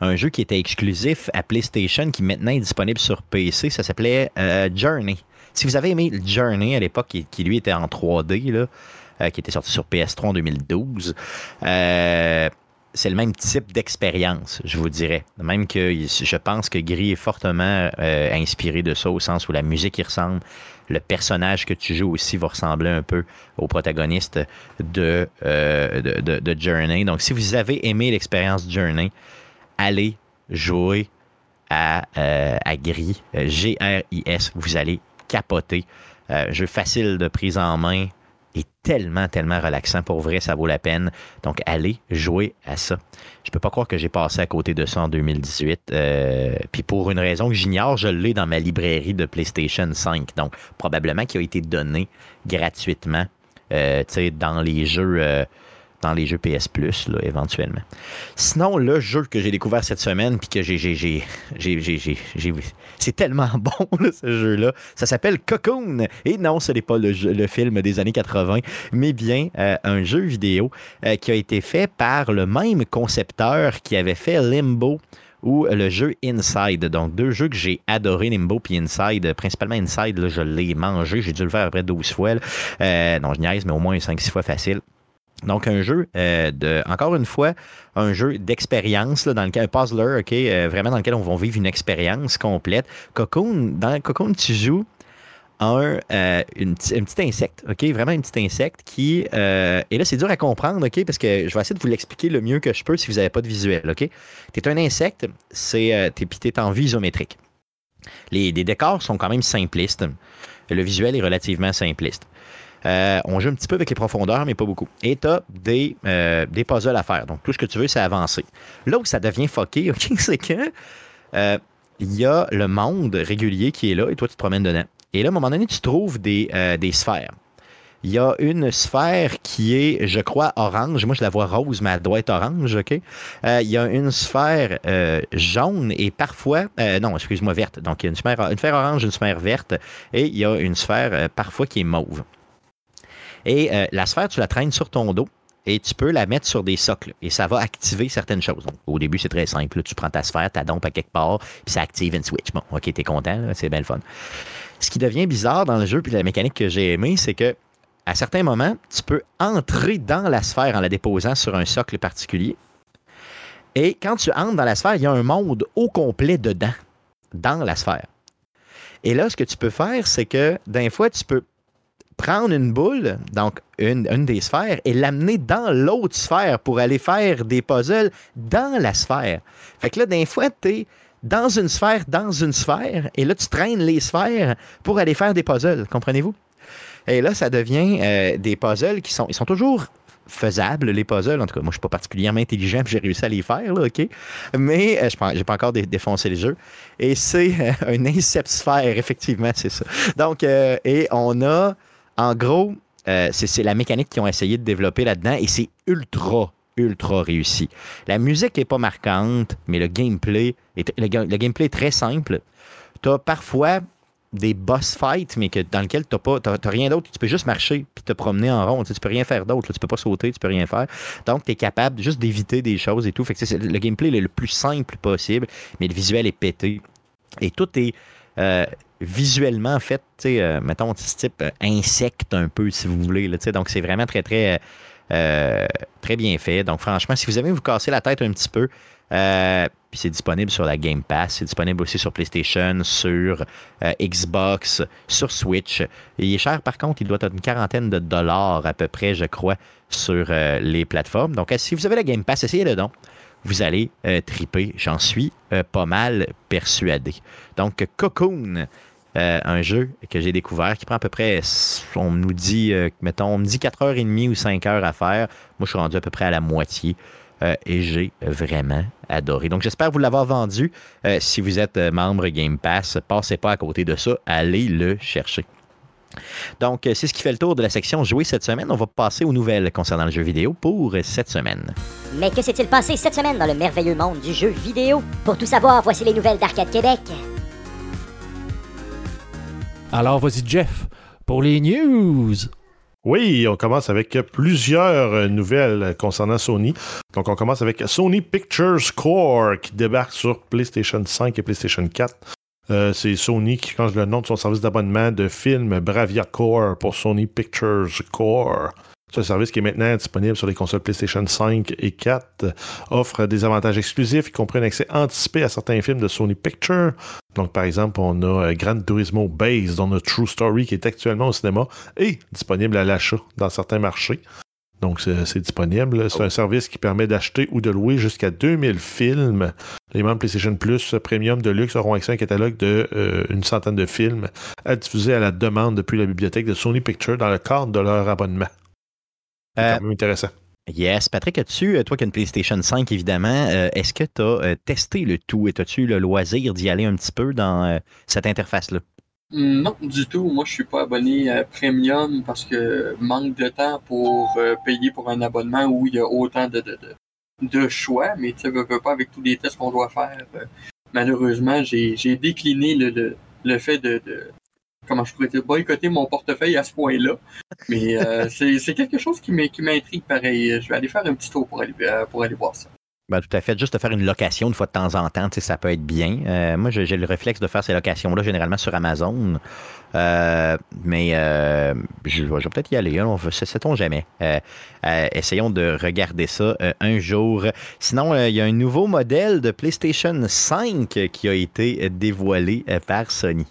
un jeu qui était exclusif à PlayStation, qui maintenant est disponible sur PC, ça s'appelait Journey. Si vous avez aimé Journey à l'époque, qui, lui était en 3D, là, qui était sorti sur PS3 en 2012, euh, c'est le même type d'expérience, je vous dirais. Même que je pense que Gris est fortement euh, inspiré de ça, au sens où la musique y ressemble, le personnage que tu joues aussi va ressembler un peu au protagoniste de, euh, Journey. Donc, si vous avez aimé l'expérience Journey, allez jouer à, euh, à Gris, G-R-I-S. Vous allez capoter. Jeu facile de prise en main et tellement, tellement relaxant. Pour vrai, ça vaut la peine. Donc, allez jouer à ça. Je peux pas croire que j'ai passé à côté de ça en 2018. Euh, Puis pour une raison que j'ignore, je l'ai dans ma librairie de PlayStation 5. Donc, probablement qu'il a été donné gratuitement euh, dans les jeux. euh, dans les jeux PS Plus, là, éventuellement. Sinon, le jeu que j'ai découvert cette semaine, puis que j'ai. j'ai, c'est tellement <laughs> bon, ce jeu-là. Ça s'appelle Cocoon. Et non, ce n'est pas le, film des années 80, mais bien euh, un jeu vidéo euh, qui a été fait par le même concepteur qui avait fait Limbo ou le jeu Inside. Donc, deux jeux que j'ai adoré, Limbo puis Inside. Principalement Inside, je l'ai mangé. J'ai dû le faire après 12 fois. Euh, non, je niaise, mais au moins 5-6 fois facile. Donc, un jeu euh, de, encore une fois, un jeu d'expérience, dans lequel, un puzzler, OK, euh, vraiment dans lequel on va vivre une expérience complète. Cocoon, dans Cocoon, tu joues un, euh, une, petit- insecte, OK, vraiment un petit insecte qui, et là, c'est dur à comprendre, OK, parce que je vais essayer de vous l'expliquer le mieux que je peux si vous n'avez pas de visuel, OK. Tu es un insecte, c'est, tu es en vue isométrique. Les décors sont quand même simplistes. Le visuel est relativement simpliste. Euh, on joue un petit peu avec les profondeurs, mais pas beaucoup. Et tu as des, euh, des puzzles à faire. Donc, tout ce que tu veux, c'est avancer. Là où ça devient fucké, <laughs> c'est que euh, y a le monde régulier qui est là et toi, tu te promènes dedans. Et là, à un moment donné, tu trouves des, sphères. Il y a une sphère qui est, je crois, orange. Moi, je la vois rose, mais elle doit être orange, OK? Il y a une sphère jaune et parfois... non, excuse-moi, verte. Donc, il y a une sphère, une sphère orange, une sphère verte et il y a une sphère parfois qui est mauve. Et euh, la sphère, tu la traînes sur ton dos et tu peux la mettre sur des socles et ça va activer certaines choses. Au début, c'est très simple. Tu prends ta sphère, ta dompe à quelque part, puis ça active une switch. Bon, OK, t'es content, c'est bien le fun. Ce qui devient bizarre dans le jeu, puis la mécanique que j'ai aimée, c'est que à certains moments, tu peux entrer dans la sphère en la déposant sur un socle particulier. Et quand tu entres dans la sphère, il y a un monde au complet dedans, dans la sphère. Et là, ce que tu peux faire, c'est que d'un fois, tu peux prendre une boule, donc une, une des sphères, et l'amener dans l'autre sphère pour aller faire des puzzles dans la sphère. Fait que là, d'un fois, tu es dans une sphère, dans une sphère, et là, tu traînes les sphères pour aller faire des puzzles. Comprenez-vous? Et là, ça devient euh, des puzzles qui sont, ils sont toujours faisables, les puzzles. En tout cas, moi, je suis pas particulièrement intelligent, puis j'ai réussi à les faire, là, OK? Mais euh, je n'ai pas encore dé- défoncé le jeu. Et c'est euh, un incepsphère, effectivement, c'est ça. Donc, euh, et on a, en gros, euh, c'est la mécanique qu'ils ont essayé de développer là-dedans, et c'est ultra, ultra réussi. La musique est pas marquante, mais le gameplay est, très simple. Tu as parfois des boss fights, mais dans lequel tu n'as rien d'autre. Tu peux juste marcher puis te promener en rond. Tu ne peux rien faire d'autre. Tu peux pas sauter, tu peux rien faire. Donc, tu es capable juste d'éviter des choses et tout. Le gameplay est le plus simple possible, mais le visuel est pété. Et tout est euh, visuellement fait, tu sais, euh, mettons, type euh, insecte un peu, si vous voulez. donc, c'est vraiment très, très, euh, très bien fait. Donc, franchement, si vous aimez vous casser la tête un petit peu, euh, c'est disponible sur la Game Pass, c'est disponible aussi sur PlayStation, sur Xbox, sur Switch. Il est cher par contre, il doit être une quarantaine de dollars à peu près, je crois, sur les plateformes. Donc, si vous avez la Game Pass, essayez-le donc. Vous allez euh, triper, j'en suis euh, pas mal persuadé. Donc, Cocoon, euh, un jeu que j'ai découvert qui prend à peu près, on nous dit, mettons, on me dit 4h30 ou 5 heures à faire. Moi, je suis rendu à peu près à la moitié. et j'ai vraiment adoré. Donc j'espère vous l'avoir vendu. Si vous êtes membre Game Pass, passez pas à côté de ça, allez le chercher. Donc, c'est ce qui fait le tour de la section jouer cette semaine. On va passer aux nouvelles concernant le jeu vidéo pour cette semaine.
Mais que s'est-il passé cette semaine dans le merveilleux monde du jeu vidéo? Pour tout savoir, voici les nouvelles d'Arcade Québec.
Alors, vas-y, Jeff, pour les news.
Oui, on commence avec plusieurs nouvelles concernant Sony. Donc, on commence avec Sony Pictures Core qui débarque sur PlayStation 5 et PlayStation 4. Euh, c'est Sony qui change le nom de son service d'abonnement de films Bravia Core pour Sony Pictures Core. Ce service qui est maintenant disponible sur les consoles PlayStation 5 et 4 offre des avantages exclusifs, y compris un accès anticipé à certains films de Sony Pictures. Donc, par exemple, on a euh, Gran Turismo Base dans notre True Story qui est actuellement au cinéma et disponible à l'achat dans certains marchés. Donc, c'est disponible. C'est un service qui permet d'acheter ou de louer jusqu'à 2000 films. Les membres PlayStation Plus Premium de luxe auront accès à un catalogue de euh, une centaine de films à diffuser à la demande depuis la bibliothèque de Sony Pictures dans le cadre de leur abonnement. C'est
Euh,
quand même intéressant.
Yes. Patrick, as-tu, euh, toi qui as une PlayStation 5, évidemment, euh, est-ce que tu as testé le tout et as-tu eu le loisir d'y aller un petit peu dans euh, cette interface-là?
Non, du tout. Moi, je suis pas abonné à Premium parce que manque de temps pour euh, payer pour un abonnement où il y a autant de, de, de, de choix. Mais tu sais, veux, pas avec tous les tests qu'on doit faire. euh, malheureusement, j'ai décliné le, le, le fait de, de- comment je pourrais dire, boycotter mon portefeuille à ce point-là. Mais euh, <laughs> c'est c'est quelque chose qui m'in- qui m'intrigue pareil. Je vais aller faire un petit tour pour aller, euh, pour aller voir ça.
Ben, tout à fait. Juste de faire une location une fois de temps en temps, ça peut être bien. Euh, moi, j'ai le réflexe de faire ces locations-là généralement sur Amazon. Euh, mais euh, je, vais peut-être y aller. hein, on va- Sait-on jamais. Essayons de regarder ça un jour. Sinon, il y a un nouveau modèle de PlayStation 5 qui a été dévoilé par Sony.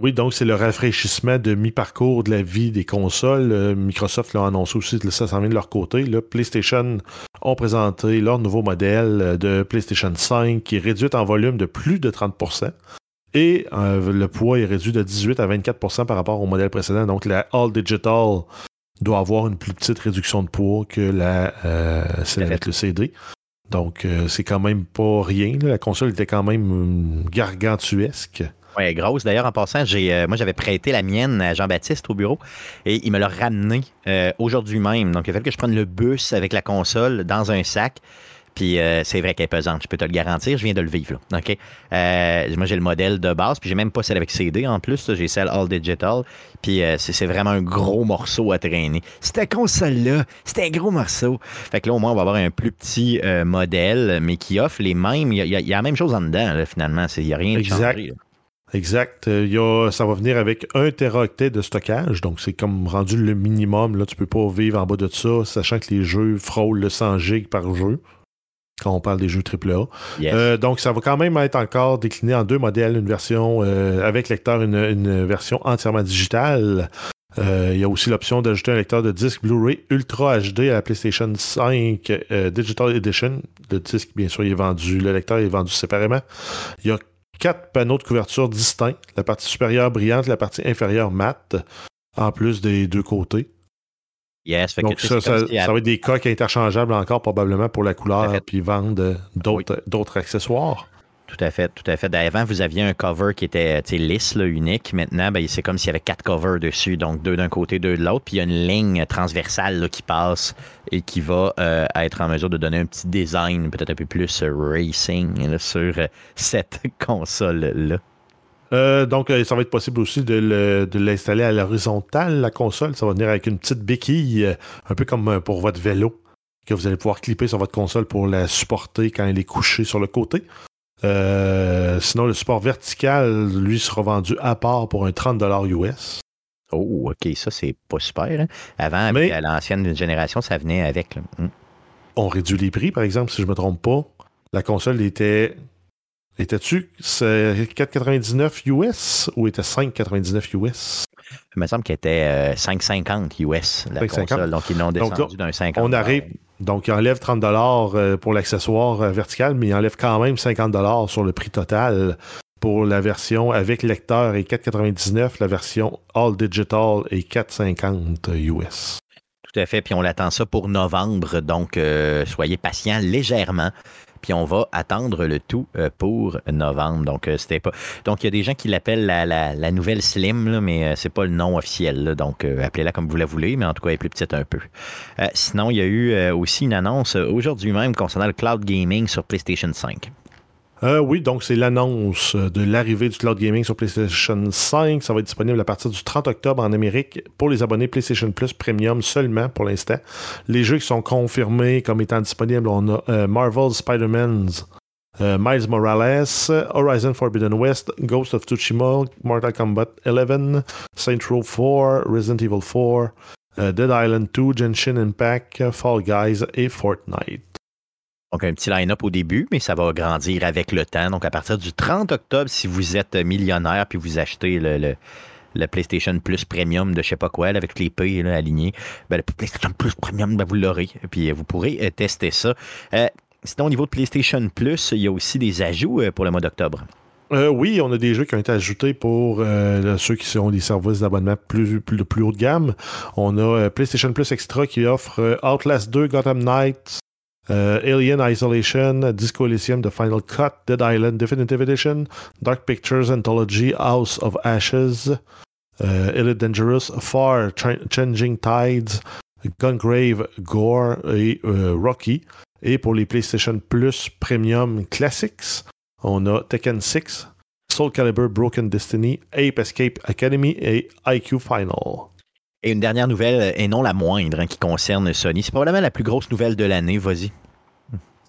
Oui, donc c'est le rafraîchissement de mi-parcours de la vie des consoles. Euh, Microsoft l'a annoncé aussi, ça s'en vient de leur côté. PlayStation ont présenté leur nouveau modèle euh, de PlayStation 5 qui est réduit en volume de plus de 30%. Et euh, le poids est réduit de 18 à 24% par rapport au modèle précédent. Donc la All Digital doit avoir une plus petite réduction de poids que la, le CD. Donc c'est quand même pas rien. La console était quand même hum, gargantuesque.
Ouais, grosse. D'ailleurs, en passant, j'ai, euh, moi, j'avais prêté la mienne à Jean-Baptiste au bureau et il me l'a ramené euh, aujourd'hui même. Donc, il a fallu que je prenne le bus avec la console dans un sac. Puis, euh, c'est vrai qu'elle est pesante, je peux te le garantir. Je viens de le vivre. Là. OK? Euh, moi, j'ai le modèle de base, puis j'ai même pas celle avec CD en plus. J'ai celle All Digital. Puis, euh, c'est, c'est vraiment un gros morceau à traîner. Cette console-là, c'était un gros morceau. Fait que là, au moins, on va avoir un plus petit modèle, mais qui offre les mêmes. Il y a, y y la même chose en dedans, là, finalement. C'est- Il n'y a rien de
Exact.
changé, là.
Exact. Euh, il y a, ça va venir avec 1 teraoctet de stockage, donc c'est comme rendu le minimum. Là, tu peux pas vivre en bas de ça, sachant que les jeux frôlent le 100 gigs par jeu, quand on parle des jeux AAA.
Yes.
Euh, donc ça va quand même être encore décliné en deux modèles, une version euh, avec lecteur, une, une version entièrement digitale. Euh, il y a aussi l'option d'ajouter un lecteur de disque Blu-ray Ultra HD à la PlayStation 5 euh, Digital Edition. Le disque, bien sûr, il est vendu, le lecteur est vendu séparément. Il y a quatre panneaux de couverture distincts, la partie supérieure brillante, la partie inférieure mate, en plus des deux côtés.
Yes, fait
Donc ça, ça, ça va être des coques interchangeables encore probablement pour la couleur, puis vendre euh, d'autres d'autres accessoires.
Tout à fait, tout à fait. Avant, vous aviez un cover qui était lisse, unique. Maintenant, ben, c'est comme s'il y avait quatre covers dessus, donc deux d'un côté, deux de l'autre. Puis il y a une ligne transversale qui passe et qui va euh, être en mesure de donner un petit design peut-être un peu plus euh, racing sur euh, <laughs> cette console-là.
Donc, ça va être possible aussi de le- de l'installer à l'horizontale, la console. Ça va venir avec une petite béquille, un peu comme pour votre vélo, que vous allez pouvoir clipper sur votre console pour la supporter quand elle est couchée sur le côté. Euh, sinon, le support vertical, lui, sera vendu à part pour un 30$ US.
Oh, OK, ça, c'est pas super. hein. Avant,
Mais-
euh, l'ancienne génération, ça venait avec. Hum.
On réduit les prix, par exemple, si je ne me trompe pas. La console était. Était-tu c'est 4,99 US ou était 5,99 US?
Il me semble qu'elle était euh, 5,50 US, la
5,50.
console. Donc, ils l'ont descendu d'un 50
On arrive. Donc, il enlève 30 euh, pour l'accessoire euh, vertical, mais il enlève quand même 50 sur le prix total pour la version avec lecteur et 4,99. La version All Digital est 4,50 US.
Tout à fait. Puis on l'attend ça pour novembre. Donc, euh, soyez patients légèrement. Puis on va attendre le tout euh, pour novembre. Donc, euh, c'était pas. Donc, il y a des gens qui l'appellent la, nouvelle Slim, là, mais euh, c'est pas le nom officiel. Donc, appelez-la comme vous la voulez, mais en tout cas, elle est plus petite un peu. Sinon, il y a eu aussi une annonce aujourd'hui même concernant le cloud gaming sur PlayStation 5.
Euh, oui, donc c'est l'annonce de l'arrivée du cloud gaming sur PlayStation 5. Ça va être disponible à partir du 30 octobre en Amérique pour les abonnés PlayStation Plus Premium seulement pour l'instant. Les jeux qui sont confirmés comme étant disponibles, on a euh, Marvel Spider-Man, euh, Miles Morales, Horizon Forbidden West, Ghost of Tsushima, Mortal Kombat 11, Saints Row 4, Resident Evil 4, euh, Dead Island 2, Genshin Impact, Fall Guys et Fortnite.
Donc, un petit line-up au début, mais ça va grandir avec le temps. Donc, à partir du 30 octobre, si vous êtes millionnaire puis vous achetez le, PlayStation Plus Premium de je sais pas quoi, avec les pays alignés, ben, le PlayStation Plus Premium, ben, vous l'aurez. Puis, euh, vous pourrez euh, tester ça. Euh, sinon, au niveau de PlayStation Plus, il y a aussi des ajouts euh, pour le mois d'octobre.
Oui, on a des jeux qui ont été ajoutés pour ceux qui ont des services d'abonnement plus, plus, plus haut de gamme. On a PlayStation Plus Extra qui offre Outlast 2, Gotham Knights, euh, Alien Isolation, Disco Elysium, The Final Cut, Dead Island Definitive Edition, Dark Pictures Anthology, House of Ashes, euh, Elite Dangerous, Far Ch- Changing Tides, Gungrave, Gore et euh, Rocky. Et pour les PlayStation Plus Premium Classics, on a Tekken 6, Soul Calibur Broken Destiny, Ape Escape Academy et IQ Final.
Et une dernière nouvelle, et non la moindre, hein, qui concerne Sony. C'est probablement la plus grosse nouvelle de l'année. Vas-y.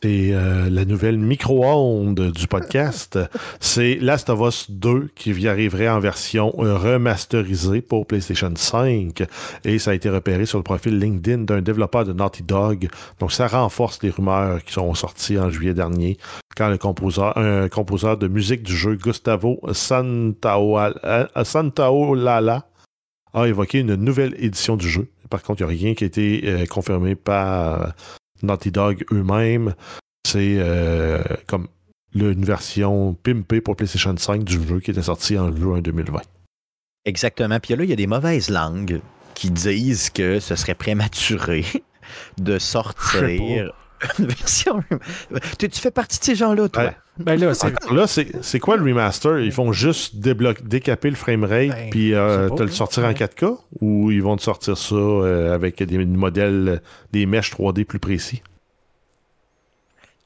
C'est euh, la nouvelle micro-ondes du podcast. C'est Last of Us 2 qui arriverait en version euh, remasterisée pour PlayStation 5. Et ça a été repéré sur le profil LinkedIn d'un développeur de Naughty Dog. Donc ça renforce les rumeurs qui sont sorties en juillet dernier quand le composeur, un composeur de musique du jeu Gustavo Santaolala Santaolala a évoqué une nouvelle édition du jeu. Par contre, il n'y a rien qui a été euh, confirmé par Naughty Dog eux-mêmes. C'est euh, comme une version pimpée pour PlayStation 5 du jeu qui était sorti en juin 2020.
Exactement. Puis là, il y a des mauvaises langues qui disent que ce serait prématuré <laughs> de sortir une version. Tu, tu fais partie de ces gens-là, toi?
Ben là, c'est.
Encore Là, c'est c'est quoi le remaster? Ils font juste débloquer, décaper le framerate
Ben,
puis euh, te le sortir en
Ouais.
4K ou ils vont te sortir ça euh, avec des modèles, des mèches 3D plus précis?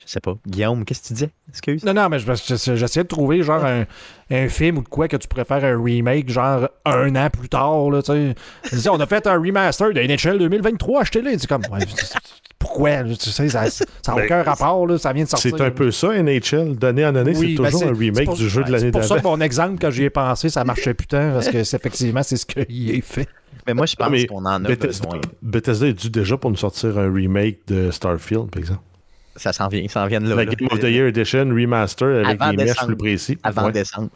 Je sais pas. Guillaume, qu'est-ce que tu disais? Excuse.
Non, non, mais je- je- j'essayais de trouver genre un, un film ou de quoi que tu préfères un remake, genre un an plus tard, là, on a fait un remaster de NHL 2023, achetez-le. C'est comme, ouais, pourquoi? Tu sais, ça n'a <laughs>
Ben,
aucun rapport, là, ça vient de sortir.
C'est un peu ça, NHL. D'année en année,
Oui,
c'est
ben,
toujours un remake
pour-
du jeu de l'année
C'est pour ça
d'avant.
que mon exemple, quand j'y ai pensé, ça marchait putain, parce que <laughs> c'est effectivement, c'est ce qu'il est fait.
Mais moi, je pense
mais
qu'on en a
Bethesda,
besoin.
Bethesda est dû déjà pour nous sortir un remake de Starfield, par exemple.
Ça s'en vient, ça en vient de là.
La
là.
Game of the Year Edition remaster avec
Avant
des mèches plus précis.
avant
Ouais.
décembre.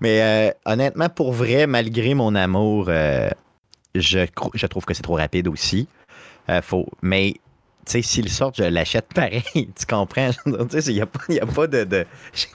Mais euh, honnêtement, pour vrai, malgré mon amour, euh, je, je trouve que c'est trop rapide aussi. Euh, faut, mais, sais, s'il sort, je l'achète pareil. <laughs> Tu comprends? <laughs> Tu sais, il n'y a, pas- il y a pas de. de-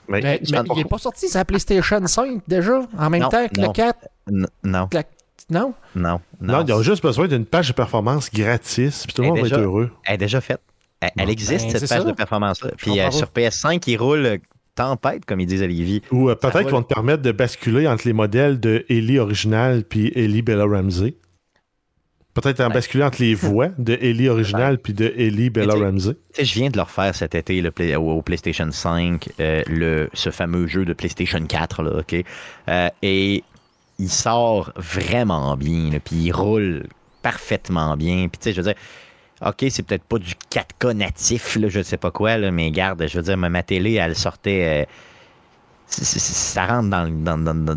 Mais-
Mais,
j'en-
mais il n'est pas sorti sa PlayStation 5 déjà, en même
Non,
temps que
non.
le 4.
N- Non,
Non?
non,
non,
non.
ils ont juste besoin d'une page de performance gratis, puis tout le monde va être heureux.
Elle est déjà faite. Elle, existe,
Ben,
cette page
ça.
de performance-là. Puis euh, sur PS5, il roule tempête, comme ils disent à Lévis.
Ou euh, peut-être qu'ils vont te permettre de basculer entre les modèles de Ellie original puis Ellie Bella Ramsey. Peut-être en basculer entre les voix de Ellie original puis de Ellie Bella Ramsey.
Je viens de leur faire cet été le Play- au, au PlayStation 5, euh, le, ce fameux jeu de PlayStation 4, là, OK? Euh, et il sort vraiment bien, puis il roule parfaitement bien. Puis, tu sais, je veux dire, OK, c'est peut-être pas du 4K natif, là, je sais pas quoi, là, mais garde, je veux dire, ma télé, elle sortait. euh, ça rentre dans, dans, dans- dans-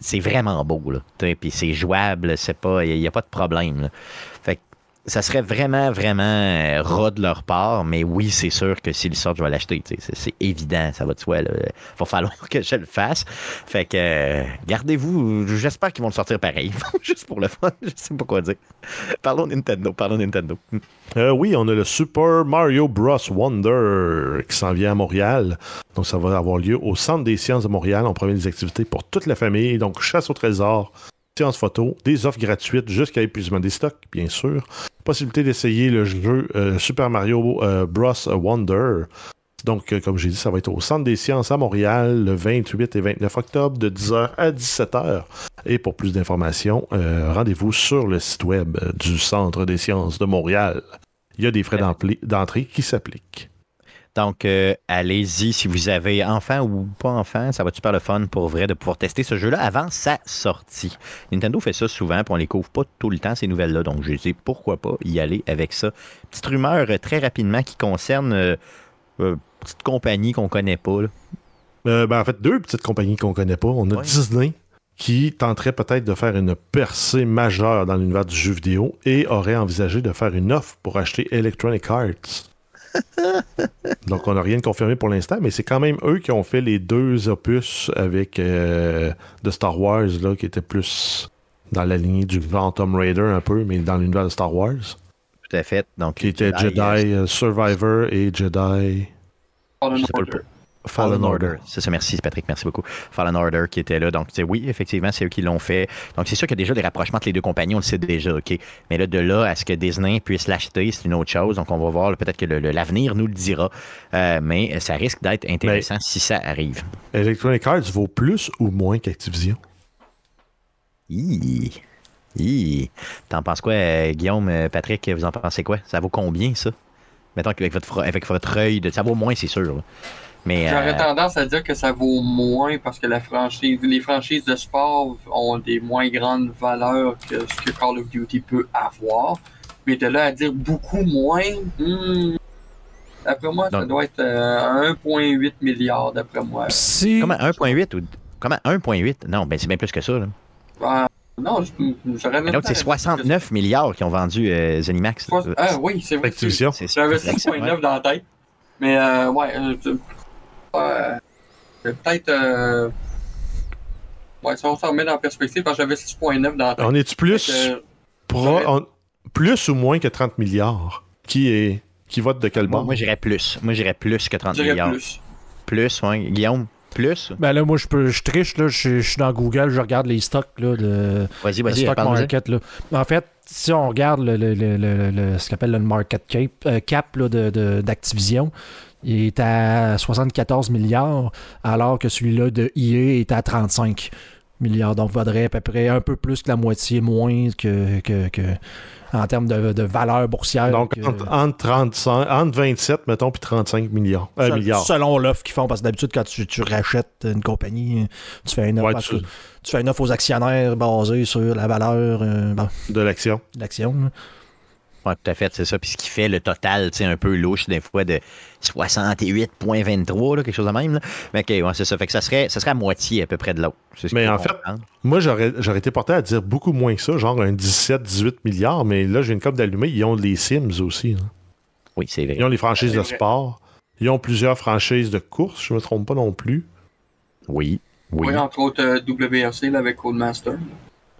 c'est- vraiment beau, là. Puis c'est jouable, c'est pas. Il n'y a, pas de problème, là. Fait ça serait vraiment, vraiment euh, ras de leur part, mais oui, c'est sûr que s'ils sortent, je vais l'acheter. c'est évident, ça va de soi. Il va falloir <laughs> que je le fasse. Fait que, euh, gardez-vous. J'espère qu'ils vont le sortir pareil. <laughs> Juste pour le fun. Je sais pas quoi dire. Parlons Nintendo. Parlons Nintendo.
Euh, oui, on a le Super Mario Bros. Wonder qui s'en vient à Montréal. Donc, ça va avoir lieu au Centre des sciences de Montréal. On promet des activités pour toute la famille. Donc, chasse au trésor, science photo, des offres gratuites jusqu'à épuisement des stocks, bien sûr. Possibilité d'essayer le jeu euh, Super Mario euh, Bros. Wonder. Donc, euh, comme j'ai dit, ça va être au Centre des sciences à Montréal le 28 et 29 octobre de 10h à 17h. Et pour plus d'informations, rendez-vous sur le site web du Centre des sciences de Montréal. Il y a des frais d'entrée qui s'appliquent.
Donc, euh, allez-y si vous avez enfant ou pas enfant. Ça va être super le fun pour vrai de pouvoir tester ce jeu-là avant sa sortie. Nintendo fait ça souvent, puis on les couvre pas tout le temps, ces nouvelles-là. Donc, je dis pourquoi pas y aller avec ça. Petite rumeur euh, très rapidement qui concerne euh, euh, petite compagnie qu'on connaît pas.
Euh, ben, en fait, deux petites compagnies qu'on connaît pas. On a
Ouais.
Disney qui tenterait peut-être de faire une percée majeure dans l'univers du jeu vidéo et aurait envisagé de faire une offre pour acheter Electronic Arts. <laughs> Donc, on n'a rien de confirmé pour l'instant, mais c'est quand même eux qui ont fait les deux opus avec euh, de Star Wars, là, qui était plus dans la lignée du grand Tomb Raider un peu, mais dans l'univers de Star Wars,
Tout à fait. Donc,
qui était Jedi
euh,
Survivor et Jedi
Fallen Order.
Fallen Order.
C'est ça, merci Patrick, merci beaucoup. Fallen Order qui était là. Donc, tu sais, oui, effectivement, c'est eux qui l'ont fait. Donc, c'est sûr qu'il y a déjà des rapprochements entre les deux compagnies, on le sait déjà, OK? Mais là, de là à ce que Disney puisse l'acheter, c'est une autre chose. Donc, on va voir, peut-être que l'avenir nous le dira. Euh, mais ça risque d'être intéressant si ça arrive.
Electronic Arts vaut plus ou moins qu'Activision?
T'en penses quoi, euh, Guillaume, euh, Patrick, vous en pensez quoi? Ça vaut combien, ça? Mettons qu'avec votre, avec votre œil, de... ça vaut moins, c'est sûr. là. Mais,
J'aurais
euh,
tendance à dire que ça vaut moins parce que la franchise, les franchises de sport ont des moins grandes valeurs que ce que Call of Duty peut avoir. Mais de là à dire beaucoup moins, hmm, d'après moi, ça doit être euh, 1,8 milliard, d'après moi.
Si.
comment 1.8 ou... Comment 1.8? Non, ben c'est bien plus que ça. Là.
Ah, non, je- j'aurais même
donc, c'est
dit
69 milliards qui ont vendu euh, Zenimax.
Ah oui, c'est vrai. J'avais
c'est-
6.9 dans la tête. Mais euh, ouais, euh, peut-être. Euh, ouais, si on s'en remet dans la perspective, parce que j'avais 6.9 dans la tête.
On est-tu plus,
Fait que,
pro-
j'aurais-
on- plus ou moins que 30 milliards? Qui est qui vote de quel bord?
moi j'irais plus. Moi, j'irais plus que 30
je dirais
milliards.
plus.
Plus, ouais. Guillaume, plus?
Ben là, moi, je peux, je triche, là, je, je suis dans Google, je regarde les stocks là, de,
Vas-y,
le
vas-y,
stock market. Là. En fait, si on regarde le, le- le- le- le- ce qu'on appelle le market cap, euh, cap là, de, de- d'Activision, il est à 74 milliards, alors que celui-là de EA est à 35 milliards. Donc, vaudrait à peu près un peu plus que la moitié moins que, que, que- en termes de, de valeur boursière.
Donc,
que-
entre, entre 35, entre 27, mettons, puis 35 millions. Euh, milliards.
Selon l'offre qu'ils font, parce que d'habitude, quand tu, tu rachètes une compagnie, tu fais une offre,
Ouais, tu-
fais une offre aux actionnaires basée sur la valeur euh, bon,
de l'action.
de l'action.
Ouais, tout à fait, c'est ça. Puis ce qui fait le total, tu sais, un peu louche, des fois, de 68,23, là, quelque chose de même. Là. Mais OK, ouais, c'est ça. Fait que ça serait, ça serait à moitié à peu près de l'autre.
Mais en fait,
comprendre.
Moi, j'aurais j'aurais été porté à dire beaucoup moins que ça, genre un 17-18 milliards, mais là, j'ai une copie d'allumé. Ils ont les Sims aussi. là.
Oui, c'est vrai.
Ils ont les franchises de
vrai.
sport. Ils ont plusieurs franchises de course, je ne me trompe pas non plus.
Oui. Oui.
Oui, entre autres euh, WRC là, avec Codemaster.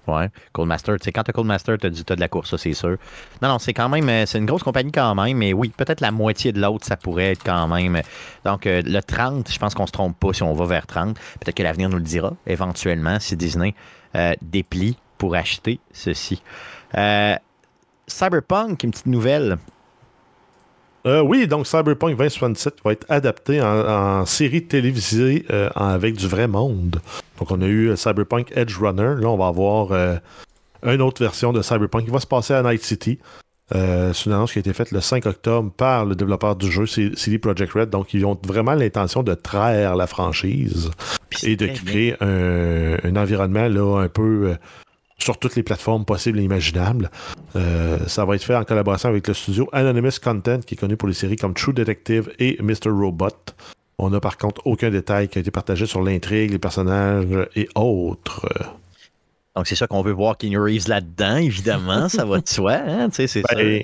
Ouais. Coldmaster, tu sais, quand t'as Coldmaster, t'as du t'as de la course, ça, c'est sûr. Non, non, c'est quand même, euh, c'est une grosse compagnie quand même, mais oui, peut-être la moitié de l'autre, ça pourrait être quand même. Donc, euh, le 30, je pense qu'on se trompe pas si on va vers 30. Peut-être que l'avenir nous le dira, éventuellement, si Disney euh, déplie pour acheter ceci. Euh, Cyberpunk, une petite nouvelle.
Euh, oui, donc Cyberpunk 2077 va être adapté en, en série télévisée euh, avec du vrai monde. Donc on a eu euh, Cyberpunk Edge Runner. Là, on va avoir euh, une autre version de Cyberpunk qui va se passer à Night City. C'est une annonce qui a été faite le 5 octobre par le développeur du jeu, CD Projekt Red. Donc ils ont vraiment l'intention de traire la franchise et de créer un, un environnement là, un peu sur toutes les plateformes possibles et imaginables. Euh, ça va être fait en collaboration avec le studio Anonymous Content, qui est connu pour les séries comme True Detective et Mr. Robot. On n'a par contre aucun détail qui a été partagé sur l'intrigue, les personnages et autres.
Donc, c'est ça qu'on veut voir Keanu Reeves là-dedans, évidemment, ça va de <laughs> soi, hein, tu sais, c'est ça.
Ben,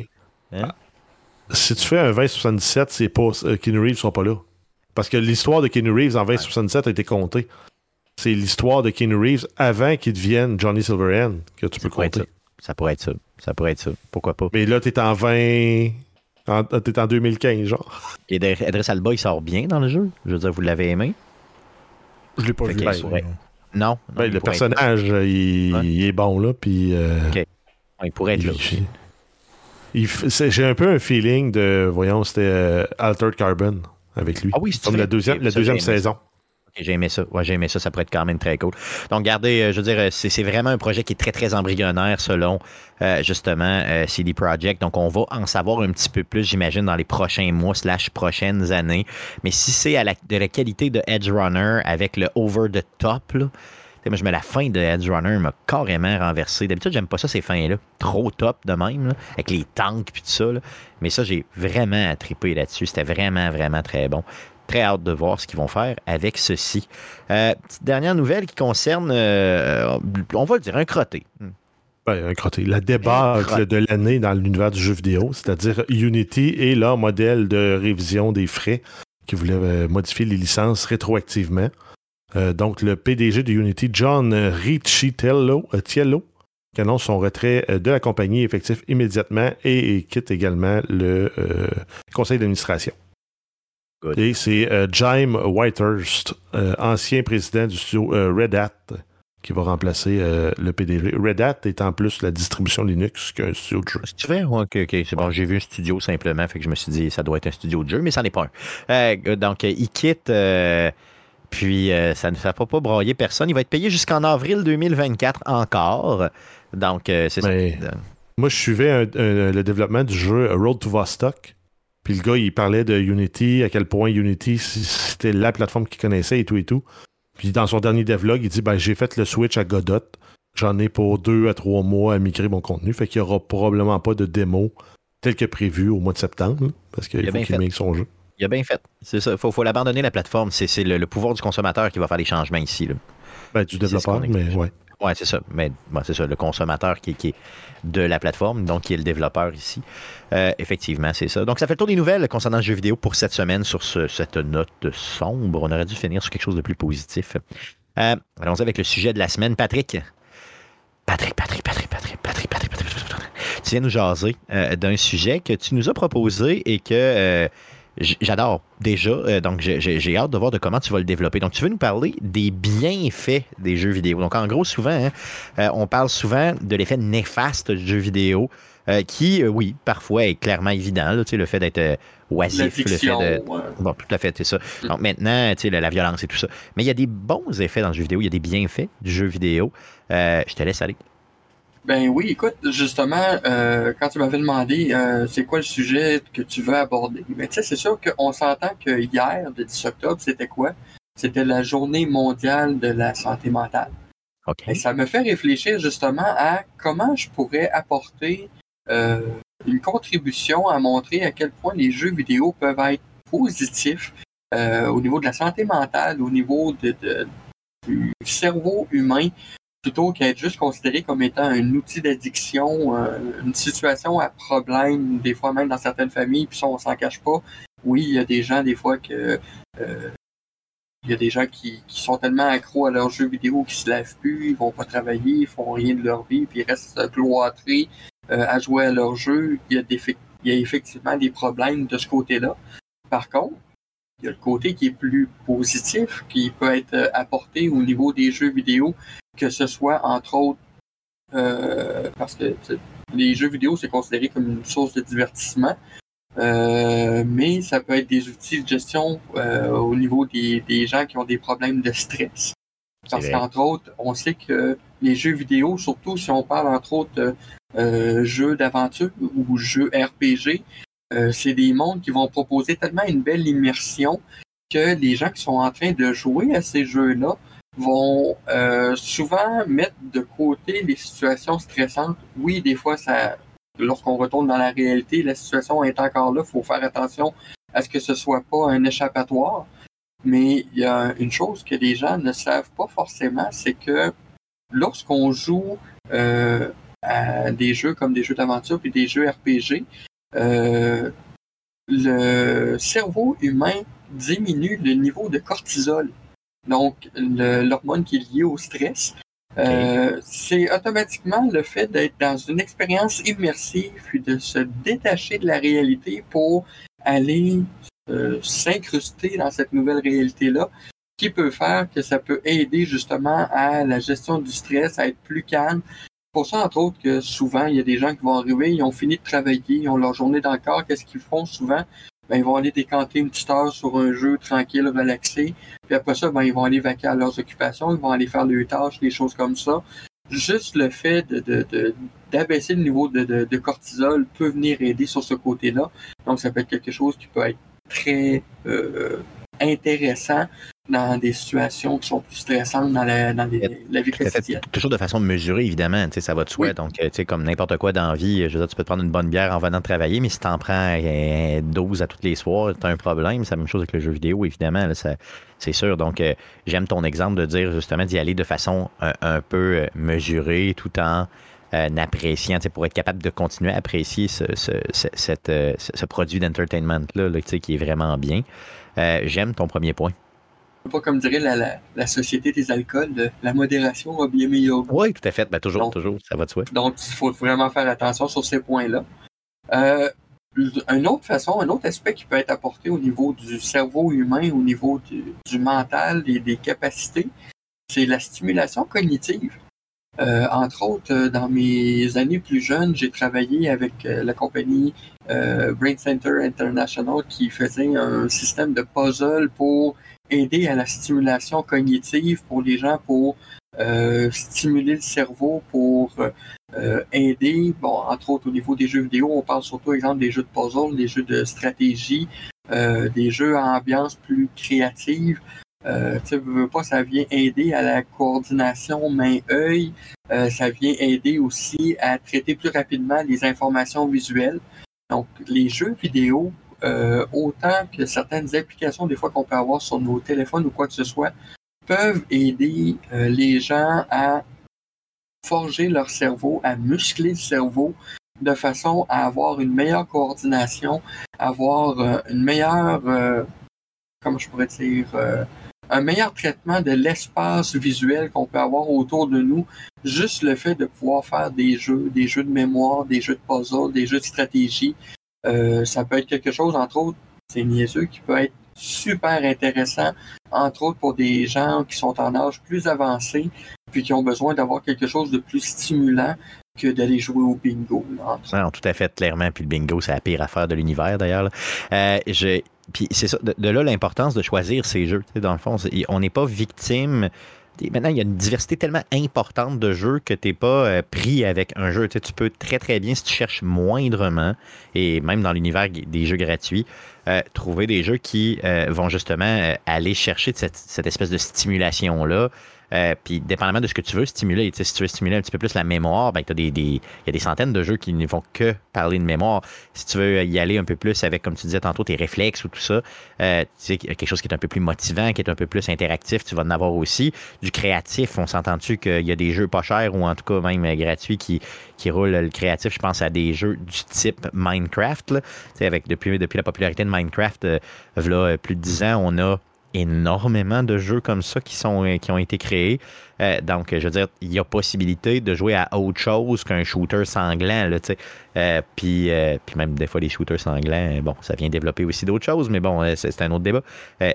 Hein?
Si tu fais un 2077, c'est pas euh, Keanu Reeves ne sera pas là. Parce que l'histoire de Keanu Reeves en 2077 a été comptée. C'est l'histoire de Keanu Reeves avant qu'il devienne Johnny Silverhand que tu peux
Ça
compter.
ça. Ça pourrait être ça. Ça pourrait être ça. Pourquoi pas?
Mais là, t'es en 20. en- T'es en 2015, genre. <laughs>
Et Idris Alba, il sort bien dans le jeu? Je veux dire, vous l'avez aimé?
Je l'ai pas
Fait
vu.
pourrait- Non. non,
Ben,
il
le personnage, il, est bon, là. Puis. euh.
Il pourrait être
il-
là aussi.
J'ai un peu un feeling de. Voyons, c'était euh, Altered Carbon avec lui.
Ah oui, c'est
Comme la deuxième, la deuxième saison.
J'ai aimé ça. Ouais, ça. Ça pourrait être quand même très cool. Donc, regardez, euh, je veux dire, euh, c'est vraiment un projet qui est très, très embryonnaire selon, euh, justement, CD Projekt. Donc, on va en savoir un petit peu plus, j'imagine, dans les prochains mois slash prochaines années. Mais si c'est de la qualité de Edge Runner avec le over the top, là, moi, je mets la fin de Edge Runner m'a carrément renversé. D'habitude, j'aime pas ça, ces fins-là. Trop top de même, avec les tanks puis tout ça. Mais ça, j'ai vraiment trippé là-dessus. C'était vraiment, vraiment très bon. Très hâte de voir ce qu'ils vont faire avec ceci. Euh, petite dernière nouvelle qui concerne, euh, on va le dire, un crotté. Hmm.
Ben, un crotté. La débâcle de l'année dans l'univers du jeu vidéo, c'est-à-dire Unity et leur modèle de révision des frais qui voulait euh, modifier les licences rétroactivement. Euh, donc, le PDG de Unity, John Ricciello, Tiello, qui annonce son retrait de la compagnie effectif immédiatement et, et quitte également le euh, conseil d'administration.
Good.
Et c'est euh, Jaime Whitehurst, euh, ancien président du studio euh, Red Hat, qui va remplacer euh, le PDG. Red Hat est en plus la distribution Linux qu'un studio de jeu.
Si tu veux, ok, ok, c'est bon. J'ai vu un studio simplement, fait que je me suis dit, ça doit être un studio de jeu, mais ça n'est pas un. Donc, il quitte, puis euh, ça ne va pas, broyer personne. Il va être payé jusqu'en avril 2024 encore. Donc, euh, c'est ça.
Moi, je suivais un- un- le développement du jeu Road to Vostok. Puis le gars, il parlait de Unity, à quel point Unity, c'était la plateforme qu'il connaissait et tout et tout. Puis dans son dernier devlog, il dit ben, J'ai fait le switch à Godot. J'en ai pour deux à trois mois à migrer mon contenu. Fait qu'il n'y aura probablement pas de démo tel que prévu au mois de septembre. parce
Il
qu'il
a
faut qu'il migre son jeu.
Il a bien fait. C'est ça. Il faut, faut l'abandonner, la plateforme. C'est le, le pouvoir du consommateur qui va faire les changements ici. Là.
Ben, du développeur, mais ouais.
Oui, c'est ça. Mais bon, c'est ça, le consommateur qui, est de la plateforme, donc qui est le développeur ici. Euh, effectivement, c'est ça. Donc, ça fait le tour des nouvelles concernant le jeu vidéo pour cette semaine sur cette note sombre. On aurait dû finir sur quelque chose de plus positif. Euh, allons-y avec le sujet de la semaine. Patrick. Patrick, Patrick, Patrick, Patrick, Patrick, Patrick, Patrick, Patrick. Tu viens nous jaser euh, d'un sujet que tu nous as proposé et que euh, j'adore déjà. Euh, donc, j'ai- hâte de voir de comment tu vas le développer. Donc, tu veux nous parler des bienfaits des jeux vidéo. Donc, en gros, souvent, hein, euh, on parle souvent de l'effet néfaste du jeu vidéo, euh, qui, euh, oui, parfois est clairement évident. là, le fait d'être euh, oisif, le fait de.
ouais.
Bon, tout à fait, c'est ça. Donc maintenant, tu sais, la, la violence et tout ça. Mais il y a des bons effets dans le jeu vidéo, il y a des bienfaits du jeu vidéo. Je te laisse aller.
Ben oui, écoute, justement, euh, quand tu m'avais demandé euh, c'est quoi le sujet que tu veux aborder, mais tu sais, c'est sûr qu'on s'entend que hier, le 10 octobre, c'était quoi? C'était la journée mondiale de la santé mentale.
OK.
Et ça me fait réfléchir justement à comment je pourrais apporter euh, une contribution à montrer à quel point les jeux vidéo peuvent être positifs euh, au niveau de la santé mentale, au niveau de, de- du cerveau humain, plutôt qu'être juste considéré comme étant un outil d'addiction, euh, une situation à problème, des fois même dans certaines familles, puis ça on s'en cache pas. Oui, il y a des gens des fois que euh, il y a des gens qui, sont tellement accros à leurs jeux vidéo qu'ils se lavent plus, ils vont pas travailler, ils font rien de leur vie, puis ils restent cloîtrés euh, à jouer à leur jeu. Il y, a effectivement des problèmes de ce côté-là. Par contre, il y a le côté qui est plus positif, qui peut être euh, apporté au niveau des jeux vidéo, que ce soit entre autres euh, parce que les jeux vidéo, c'est considéré comme une source de divertissement. Euh, mais ça peut être des outils de gestion euh, au niveau des, des gens qui ont des problèmes de stress. Parce qu'entre autres, on sait que les jeux vidéo, surtout si on parle entre autres euh, jeux d'aventure ou jeux RPG, c'est des mondes qui vont proposer tellement une belle immersion que les gens qui sont en train de jouer à ces jeux-là vont euh, souvent mettre de côté les situations stressantes. Oui, des fois, ça, lorsqu'on retourne dans la réalité, la situation est encore là. Il faut faire attention à ce que ce soit pas un échappatoire. Mais il y a une chose que les gens ne savent pas forcément, c'est que lorsqu'on joue euh, à des jeux comme des jeux d'aventure puis des jeux RPG, euh, le cerveau humain diminue le niveau de cortisol. Donc, l'hormone qui est liée au stress. Euh, c'est automatiquement le fait d'être dans une expérience immersive puis de se détacher de la réalité pour aller euh, s'incruster dans cette nouvelle réalité-là qui peut faire que ça peut aider justement à la gestion du stress, à être plus calme. Pour ça, entre autres, que souvent, il y a des gens qui vont arriver, ils ont fini de travailler, ils ont leur journée dans le corps. Qu'est-ce qu'ils font souvent? Ben, ils vont aller décanter une petite heure sur un jeu tranquille, relaxé. Puis après ça, ben, ils vont aller vaquer à leurs occupations, ils vont aller faire leurs tâches, des choses comme ça. Juste le fait de, d'abaisser le niveau de, de, cortisol peut venir aider sur ce côté-là. Donc, ça peut être quelque chose qui peut être très euh, intéressant dans des situations qui sont plus stressantes dans la, dans la vie quotidienne.
Toujours de façon mesurée, évidemment, ça va de soi. Donc, tu sais, comme n'importe quoi dans la vie, je veux dire, tu peux te prendre une bonne bière en venant de travailler, mais si tu en prends 12 euh, à tous les soirs, tu as un problème. C'est la même chose avec le jeu vidéo, évidemment, c'est sûr. Donc, euh, j'aime ton exemple de dire justement d'y aller de façon un, peu mesurée tout en appréciant, pour être capable de continuer à apprécier ce, ce, cette, ce produit d'entertainment-là là, qui est vraiment bien. J'aime ton premier point
pas comme dirait la, la, société des alcools, la modération a bien meilleur
Oui, tout à fait. Ben, toujours, toujours, ça va de soi.
Donc, il faut vraiment faire attention sur ces points-là. Euh, une autre façon, un autre aspect qui peut être apporté au niveau du cerveau humain, au niveau du, mental et des capacités, c'est la stimulation cognitive. Euh, entre autres, euh, dans mes années plus jeunes, j'ai travaillé avec la compagnie Brain Center International qui faisait un système de puzzle pour aider à la stimulation cognitive pour les gens, pour euh, stimuler le cerveau, pour euh, aider, bon, entre autres au niveau des jeux vidéo, on parle surtout, exemple, des jeux de puzzle, des jeux de stratégie, euh, des jeux à ambiance plus créative. Euh, tu veux pas, ça vient aider à la coordination main-œil. ça vient aider aussi à traiter plus rapidement les informations visuelles. Donc, les jeux vidéo euh, autant que certaines applications, des fois qu'on peut avoir sur nos téléphones ou quoi que ce soit, peuvent aider euh, les gens à forger leur cerveau, à muscler le cerveau de façon à avoir une meilleure coordination, avoir euh, une meilleure, comment je pourrais dire, un meilleur traitement de l'espace visuel qu'on peut avoir autour de nous. Juste le fait de pouvoir faire des jeux, des jeux de mémoire, des jeux de puzzle, des jeux de stratégie, euh, ça peut être quelque chose, entre autres, c'est niaiseux, qui peut être super intéressant, entre autres pour des gens qui sont en âge plus avancé, puis qui ont besoin d'avoir quelque chose de plus stimulant que d'aller jouer au bingo.
non, tout à fait, clairement. Puis le bingo, c'est la pire affaire de l'univers, d'ailleurs. Euh, puis c'est ça, de, là l'importance de choisir ces jeux. Dans le fond, on n'est pas victime maintenant, il y a une diversité tellement importante de jeux que tu n'es pas euh, pris avec un jeu. Tu, peux très, très bien, si tu cherches moindrement, et même dans l'univers des jeux gratuits, euh, trouver des jeux qui euh, vont justement aller chercher cette, cette espèce de stimulation-là. Euh, puis, dépendamment de ce que tu veux stimuler, si tu veux stimuler un petit peu plus la mémoire, ben, des, des, il y a des centaines de jeux qui ne vont que parler de mémoire. Si tu veux y aller un peu plus avec, comme tu disais tantôt, tes réflexes ou tout ça, euh, quelque chose qui est un peu plus motivant, qui est un peu plus interactif, tu vas en avoir aussi. Du créatif, on s'entend-tu qu'il y a des jeux pas chers ou en tout cas même gratuits qui, qui roulent le créatif? Je pense à des jeux du type Minecraft. Avec, depuis, depuis la popularité de Minecraft, euh, là, plus de 10 ans, on a énormément de jeux comme ça qui, sont, euh, qui ont été créés. Euh, donc, je veux dire, il y a possibilité de jouer à autre chose qu'un shooter sanglant. Euh, puis, puis même des fois, les shooters sanglants, bon, ça vient développer aussi d'autres choses, mais bon, c'est un autre débat.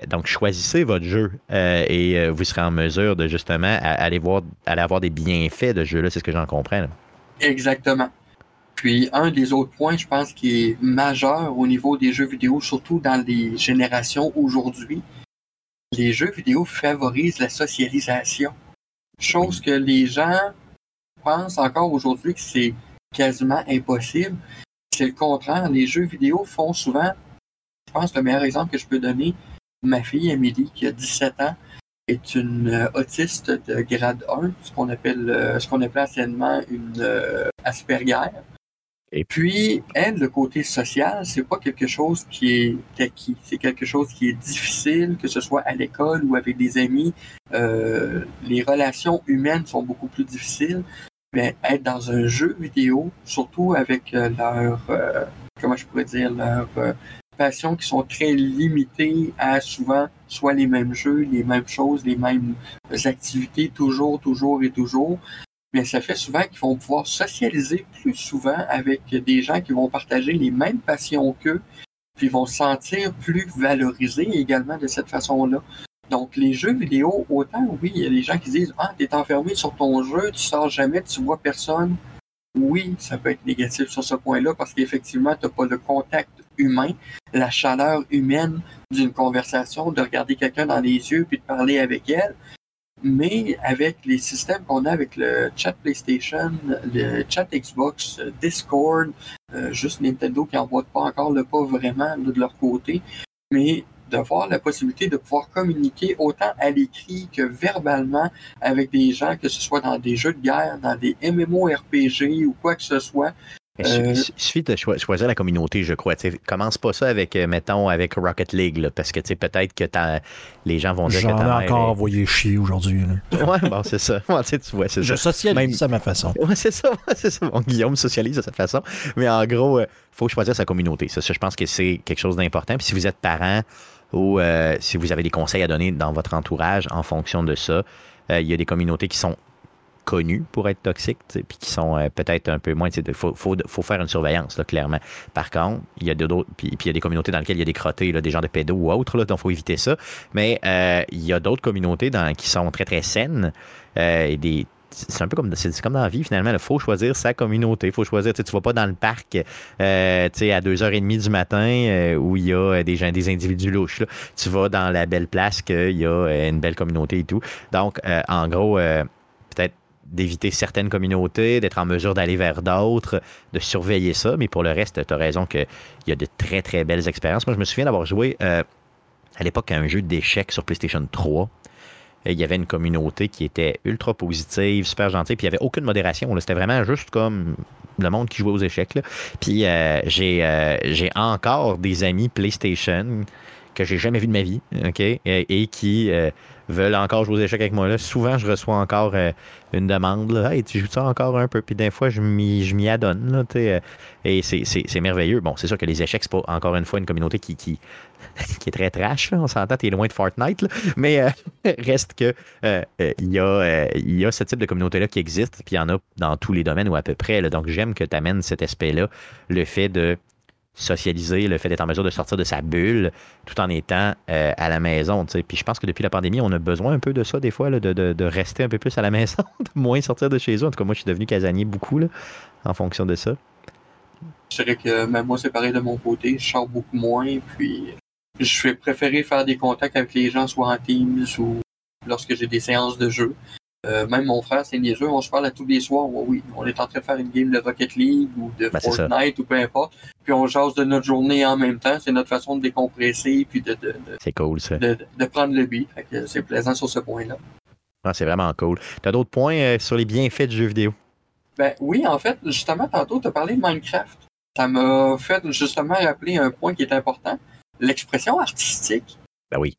donc, choisissez votre jeu et vous serez en mesure de justement aller, voir, aller avoir des bienfaits de jeu-là. C'est ce que j'en comprends.
Exactement. Puis un des autres points, je pense, qui est majeur au niveau des jeux vidéo, surtout dans les générations aujourd'hui, les jeux vidéo favorisent la socialisation. Chose que les gens pensent encore aujourd'hui que c'est quasiment impossible. C'est le contraire. Les jeux vidéo font souvent, je pense que le meilleur exemple que je peux donner, ma fille Amélie, qui a 17 ans, est une euh, autiste de grade 1, ce qu'on appelle, euh, ce qu'on appelle anciennement une euh. Et puis, elle, le côté social, c'est pas quelque chose qui est acquis. C'est quelque chose qui est difficile, que ce soit à l'école ou avec des amis. Euh, les relations humaines sont beaucoup plus difficiles. Mais être dans un jeu vidéo, surtout avec euh, leur, euh, comment je pourrais dire, leurs passions qui sont très limitées à souvent soit les mêmes jeux, les mêmes choses, les mêmes activités, toujours, toujours et toujours mais ça fait souvent qu'ils vont pouvoir socialiser plus souvent avec des gens qui vont partager les mêmes passions qu'eux, puis vont se sentir plus valorisés également de cette façon-là. Donc, les jeux vidéo, autant, oui, il y a des gens qui disent Ah, t'es enfermé sur ton jeu, tu sors jamais, tu vois personne. Oui, ça peut être négatif sur ce point-là parce qu'effectivement, tu n'as pas le contact humain, la chaleur humaine d'une conversation, de regarder quelqu'un dans les yeux puis de parler avec elle. Mais avec les systèmes qu'on a avec le chat PlayStation, le chat Xbox, Discord, euh, juste Nintendo qui n'envoie pas encore le pas vraiment de leur côté, mais d'avoir la possibilité de pouvoir communiquer autant à l'écrit que verbalement avec des gens, que ce soit dans des jeux de guerre, dans des MMORPG ou quoi que ce soit.
Euh, il suffit de choisir la communauté, je crois. T'sais, commence pas ça avec, euh, mettons, avec Rocket League, parce que peut-être que les gens vont dire que
ai encore envoyé chier aujourd'hui.
ouais, bon, c'est ça. <laughs> tu vois,
je
ça.
socialise à ma façon. <laughs>
Ouais, c'est ça. <laughs> c'est ça. Bon, Guillaume socialise de cette façon. Mais en gros, il euh, faut choisir sa communauté. Ça, je pense que c'est quelque chose d'important. Puis si vous êtes parent, ou euh, si vous avez des conseils à donner dans votre entourage en fonction de ça. Il y a des communautés qui sont connues pour être toxiques, puis qui sont euh, peut-être un peu moins. Il faut, faut, faire une surveillance, là, clairement. Par contre, il y a d'autres. Puis, il y a des communautés dans lesquelles il y a des crottés, là, des gens de pédos ou autres, là, donc il faut éviter ça. Mais il y a d'autres communautés dans, qui sont très, très saines. et des, c'est un peu comme, c'est comme dans la vie, finalement. Il faut choisir sa communauté. Il faut choisir. Tu ne vas pas dans le parc euh, à 2h30 du matin euh, où il y a des gens, des individus louches. Tu vas dans la belle place qu'il y a euh, une belle communauté et tout. Donc, en gros, d'éviter certaines communautés, d'être en mesure d'aller vers d'autres, de surveiller ça. Mais pour le reste, tu as raison qu'il y a de très, très belles expériences. Moi, je me souviens d'avoir joué à l'époque à un jeu d'échecs sur PlayStation 3 il y avait une communauté qui était ultra positive, super gentille, puis il n'y avait aucune modération. C'était vraiment juste comme le monde qui jouait aux échecs. Puis euh, euh, j'ai encore des amis PlayStation que j'ai jamais vu de ma vie, OK, et, qui euh, veulent encore jouer aux échecs avec moi. Là. Souvent, je reçois encore une demande. Là, hey, tu joues ça encore un peu? Puis des fois, je m'y adonne. Là, et c'est merveilleux. Bon, c'est sûr que les échecs, c'est pas encore une fois une communauté qui, qui, <laughs> qui est très trash. On s'entend, t'es loin de Fortnite. Mais euh, <laughs> reste que euh, euh, il y, a, ce type de communauté-là qui existe, puis il y en a dans tous les domaines ou à peu près. Donc j'aime que tu amènes cet aspect-là, le fait de socialiser, le fait d'être en mesure de sortir de sa bulle tout en étant à la maison. Puis je pense que depuis la pandémie, on a besoin un peu de ça des fois, de, rester un peu plus à la <laughs> maison, de moins sortir de chez eux. En tout cas, moi, je suis devenu casanier beaucoup en fonction de ça.
Je dirais que même moi, c'est pareil de mon côté. Je sors beaucoup moins, puis je vais préférer faire des contacts avec les gens, soit en Teams ou lorsque j'ai des séances de jeu. Euh, même mon frère, c'est niaiseux, on se parle à tous les soirs. Oui, on est en train de faire une game de Rocket League ou de ben, Fortnite ou peu importe. Puis on jase de notre journée en même temps. C'est notre façon de décompresser puis de, de,
c'est cool, ça.
de, de prendre le beat. C'est plaisant sur ce point-là.
Ah, c'est vraiment cool. Tu as d'autres points euh, sur les bienfaits du jeu vidéo?
Ben oui, en fait, justement, tantôt, tu as parlé de Minecraft. Ça m'a fait justement rappeler un point qui est important l'expression artistique.
Ben oui.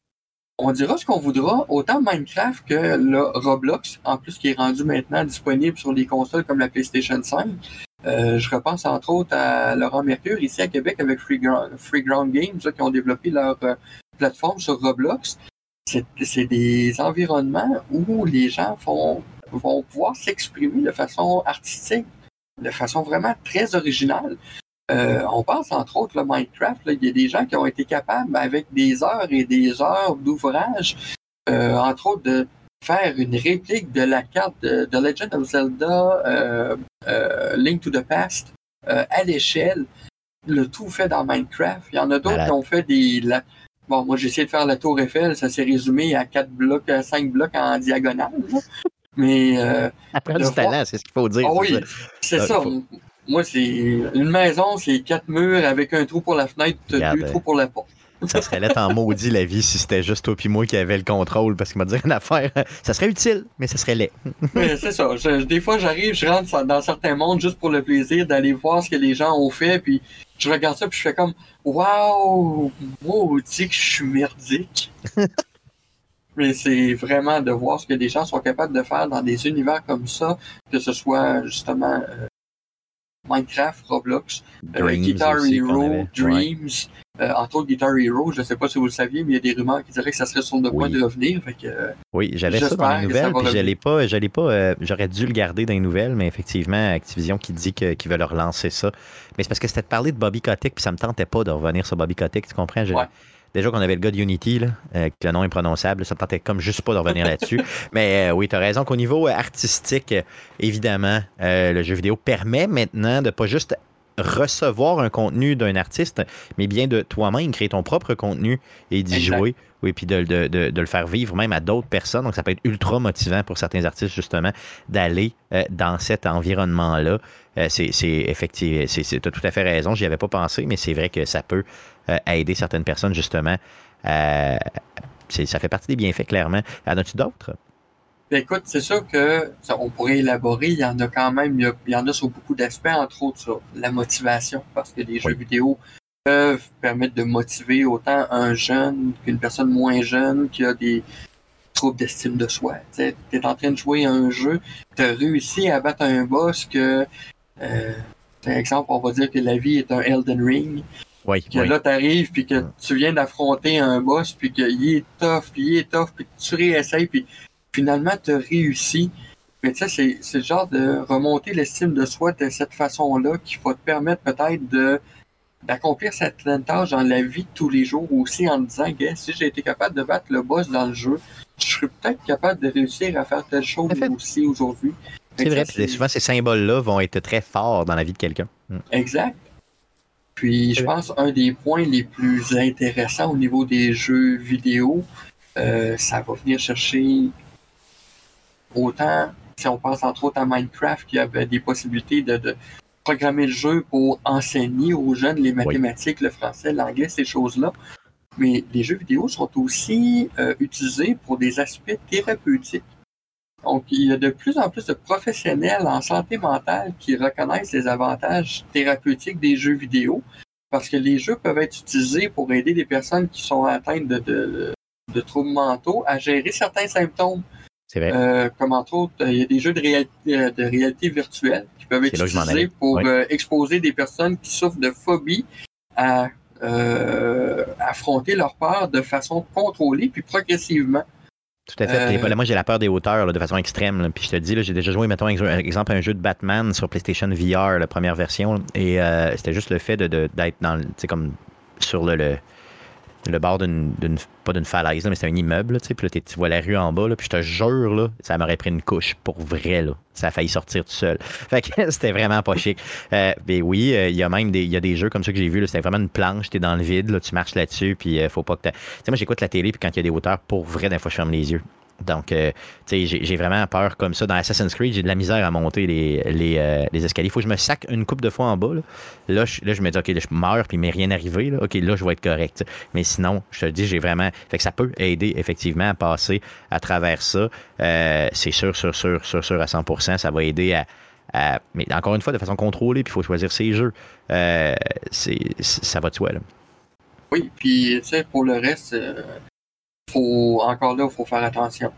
On dira ce qu'on voudra, autant Minecraft que le Roblox, en plus qui est rendu maintenant disponible sur des consoles comme la PlayStation 5. Euh, je repense entre autres à Laurent Mercure ici à Québec avec Freeground, Games qui ont développé leur euh, plateforme sur Roblox. C'est des environnements où les gens vont pouvoir s'exprimer de façon artistique, de façon vraiment très originale. Euh, on pense entre autres le Minecraft, il y a des gens qui ont été capables, avec des heures et des heures d'ouvrage, euh, entre autres de faire une réplique de la carte de, Legend of Zelda euh, Link to the Past à l'échelle. Le tout fait dans Minecraft. Il y en a d'autres qui ont fait des. Bon, moi j'ai essayé de faire la tour Eiffel, ça s'est résumé à quatre blocs, à cinq blocs en diagonale. Mais <laughs>
après du talent, c'est ce qu'il faut dire.
Ah oui, c'est ça. Moi, c'est une maison, c'est quatre murs avec un trou pour la fenêtre, deux trous pour la porte.
Ça serait là en <laughs> maudit la vie si c'était juste toi et moi qui avait le contrôle parce qu'il m'a dit une affaire. Ça serait utile, mais ça serait laid. <laughs>
c'est ça. des fois, j'arrive, je rentre dans certains mondes juste pour le plaisir d'aller voir ce que les gens ont fait, puis je regarde ça, puis je fais comme Waouh, maudit que je suis merdique. <laughs> mais c'est vraiment de voir ce que les gens sont capables de faire dans des univers comme ça, que ce soit justement euh, Minecraft, Roblox, euh, Guitar Hero, Dreams, euh, entre autres Guitar Hero, je ne sais pas si vous le saviez, mais il y a des rumeurs qui diraient que ça serait sur le point de revenir. Euh,
oui, j'avais ça dans les nouvelles, puis j'allais pas, j'allais pas, j'aurais dû le garder dans les nouvelles, mais effectivement, Activision qui dit qu'ils veulent relancer ça. Mais c'est parce que c'était de parler de Bobby Kotick, puis ça me tentait pas de revenir sur Bobby Kotick, tu comprends? Déjà qu'on avait le gars de Unity, là, euh, que le nom est prononçable, ça me tentait comme juste pas de revenir là-dessus. <laughs> Mais euh, oui, tu as raison qu'au niveau artistique, euh, évidemment, euh, le jeu vidéo permet maintenant de pas juste recevoir un contenu d'un artiste, mais bien de toi-même créer ton propre contenu et d'y jouer. Oui, puis de, de- de- de le faire vivre même à d'autres personnes. Donc, ça peut être ultra motivant pour certains artistes, justement, d'aller euh, dans cet environnement-là. Euh, c'est effectivement, tu as tout à fait raison, j'y avais pas pensé, mais c'est vrai que ça peut euh, aider certaines personnes, justement. Ça fait partie des bienfaits, clairement. En as-tu d'autres?
Ben, écoute, c'est sûr que ça, on pourrait élaborer. Il y en a quand même, il y, a- il y en a sur beaucoup d'aspects, entre autres sur la motivation, parce que les jeux vidéo peuvent permettre de motiver autant un jeune qu'une personne moins jeune qui a des troubles d'estime de soi. Tu es en train de jouer à un jeu, tu as réussi à battre un boss que, euh, par exemple, on va dire que la vie est un Elden Ring.
Oui,
que
oui.
là, t'arrives, puis que tu viens d'affronter un boss, puis qu'il est tough, puis il est tough, puis tu réessayes, puis finalement, tu as réussi. Mais tu sais, c'est- c'est le genre de remonter l'estime de soi de cette façon-là qui va te permettre peut-être de d'accomplir certaines tâches dans la vie de tous les jours aussi en disant, Gars, si j'ai été capable de battre le boss dans le jeu, je serais peut-être capable de réussir à faire telle chose aussi aujourd'hui.
C'est vrai,
ça,
puis souvent ces symboles-là vont être très forts dans la vie de quelqu'un. Mm.
Exact. Puis je pense un des points les plus intéressants au niveau des jeux vidéo, euh, ça va venir chercher autant, si on pense entre autres à Minecraft, qui avait des possibilités de, de programmer le jeu pour enseigner aux jeunes les mathématiques, le français, l'anglais, ces choses-là. Mais les jeux vidéo sont aussi euh, utilisés pour des aspects thérapeutiques. Donc, il y a de plus en plus de professionnels en santé mentale qui reconnaissent les avantages thérapeutiques des jeux vidéo parce que les jeux peuvent être utilisés pour aider des personnes qui sont atteintes de, de, de troubles mentaux à gérer certains symptômes.
C'est vrai.
Euh, comme entre autres, il y a des jeux de réalité, euh, de réalité virtuelle qui peuvent être utilisés pour
Oui.
euh, exposer des personnes qui souffrent de phobie à euh, affronter leur peur de façon contrôlée puis progressivement.
Tout à fait.
Euh,
moi, j'ai la peur des hauteurs là, de façon extrême. là. Puis je te dis, j'ai déjà joué, mettons, ex- exemple, un jeu de Batman sur PlayStation VR, la première version. là. et euh, c'était juste le fait de- de- d'être dans, comme sur le, le, le bord d'une, pas d'une falaise, là, mais c'est un immeuble. Tu sais, puis là, tu vois la rue en bas. Là, puis je te jure, là, ça m'aurait pris une couche pour vrai. Là. Ça a failli sortir tout seul. <laughs> Fait que c'était vraiment pas chic. Euh, mais oui, euh, il y a même des, y a des jeux comme ça que j'ai vu. C'était vraiment une planche, t'es dans le vide, là, tu marches là-dessus, puis euh, faut pas que Tu sais, moi, j'écoute la télé, puis quand il y a des hauteurs, pour vrai, des fois, je ferme les yeux. Donc, euh, tu sais, j'ai vraiment peur comme ça. Dans Assassin's Creed, j'ai de la misère à monter les, les, euh, escaliers. Il faut que je me sac une coupe de fois en bas. Là, là, je, me dis, OK, là, je meurs, puis il m'est rien arrivé. Là. OK, là, je vais être correct. Mais sinon, je te dis, j'ai vraiment. Fait que ça peut aider, effectivement, à passer à travers ça. Euh, c'est sûr, sûr, sûr, sûr, sûr à 100% Ça va aider à. à- mais encore une fois, de façon contrôlée, puis il faut choisir ses jeux. Ça va de soi. Là.
Oui, puis tu sais, pour le reste, faut encore là, il faut faire attention.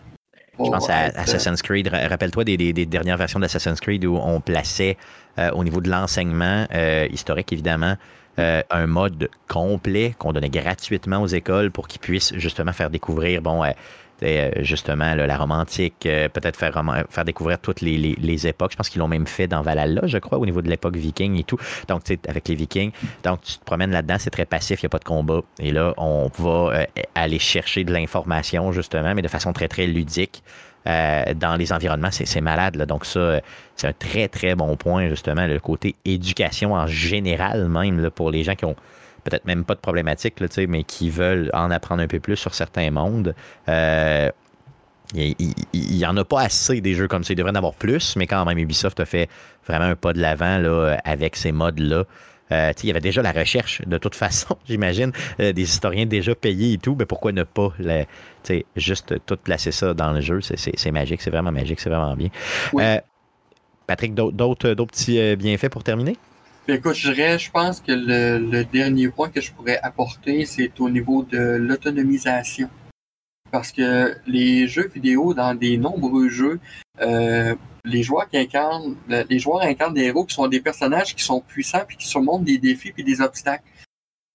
Je pense à
euh,
Assassin's Creed. Ra- Rappelle-toi des, des- des dernières versions d'Assassin's Creed où on plaçait euh, au niveau de l'enseignement euh, historique, évidemment, euh, un mode complet qu'on donnait gratuitement aux écoles pour qu'ils puissent justement faire découvrir, bon, justement, là, la romantique, euh, peut-être faire, découvrir toutes les, époques. Je pense qu'ils l'ont même fait dans Valhalla, je crois, au niveau de l'époque viking et tout. Donc, tu sais, avec les vikings. Donc, tu te promènes là-dedans, c'est très passif, il n'y a pas de combat. Et là, on va euh, aller chercher de l'information, justement, mais de façon très, très ludique. euh, dans les environnements, c'est malade. là. Donc, ça, euh, c'est un très, très bon point, justement, le côté éducation en général, même pour les gens qui ont peut-être même pas de problématique, là, mais qui veulent en apprendre un peu plus sur certains mondes. Euh, il n'y en a pas assez des jeux comme ça. Il devrait en avoir plus, mais quand même, Ubisoft a fait vraiment un pas de l'avant là, avec ces modes-là. Euh, il y avait déjà la recherche, de toute <laughs> façon, j'imagine, euh, des historiens déjà payés et tout. Mais pourquoi ne pas la- juste tout placer ça dans le jeu? C'est- C'est c'est magique, c'est vraiment magique, c'est vraiment bien.
Oui.
Euh, Patrick, d'autres- d'autres petits bienfaits pour terminer?
Puis écoute, je dirais, je pense que le, le dernier point que je pourrais apporter, c'est au niveau de l'autonomisation. Parce que les jeux vidéo, dans des nombreux jeux, euh, les joueurs qui incarnent, le- les joueurs incarnent des héros qui sont des personnages qui sont puissants puis qui surmontent des défis puis des obstacles.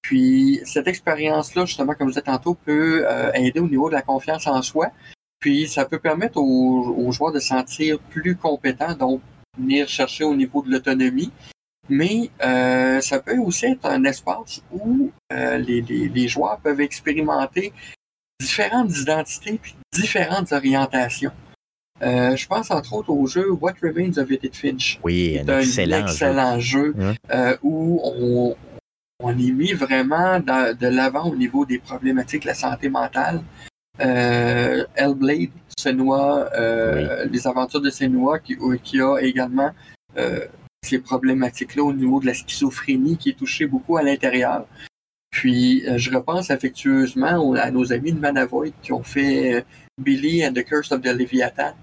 Puis cette expérience-là, justement, comme je disais tantôt, peut euh, aider au niveau de la confiance en soi. Puis ça peut permettre aux, aux joueurs de se sentir plus compétents, donc venir chercher au niveau de l'autonomie. Mais euh, ça peut aussi être un espace où euh, les, les, les, joueurs peuvent expérimenter différentes identités puis différentes orientations. Euh, je pense entre autres au jeu What Remains of Edith Finch.
Oui, un, excellent,
excellent, jeu, jeu euh, où on, on est mis vraiment dans, de l'avant au niveau des problématiques de la santé mentale. Hellblade, Senua, oui. les aventures de Senua qui, qui a également euh, ces problématiques-là au niveau de la schizophrénie qui est touchée beaucoup à l'intérieur. Puis, euh, je repense affectueusement à nos amis de Manavoid qui ont fait euh, Billy and the Curse of the Leviathan,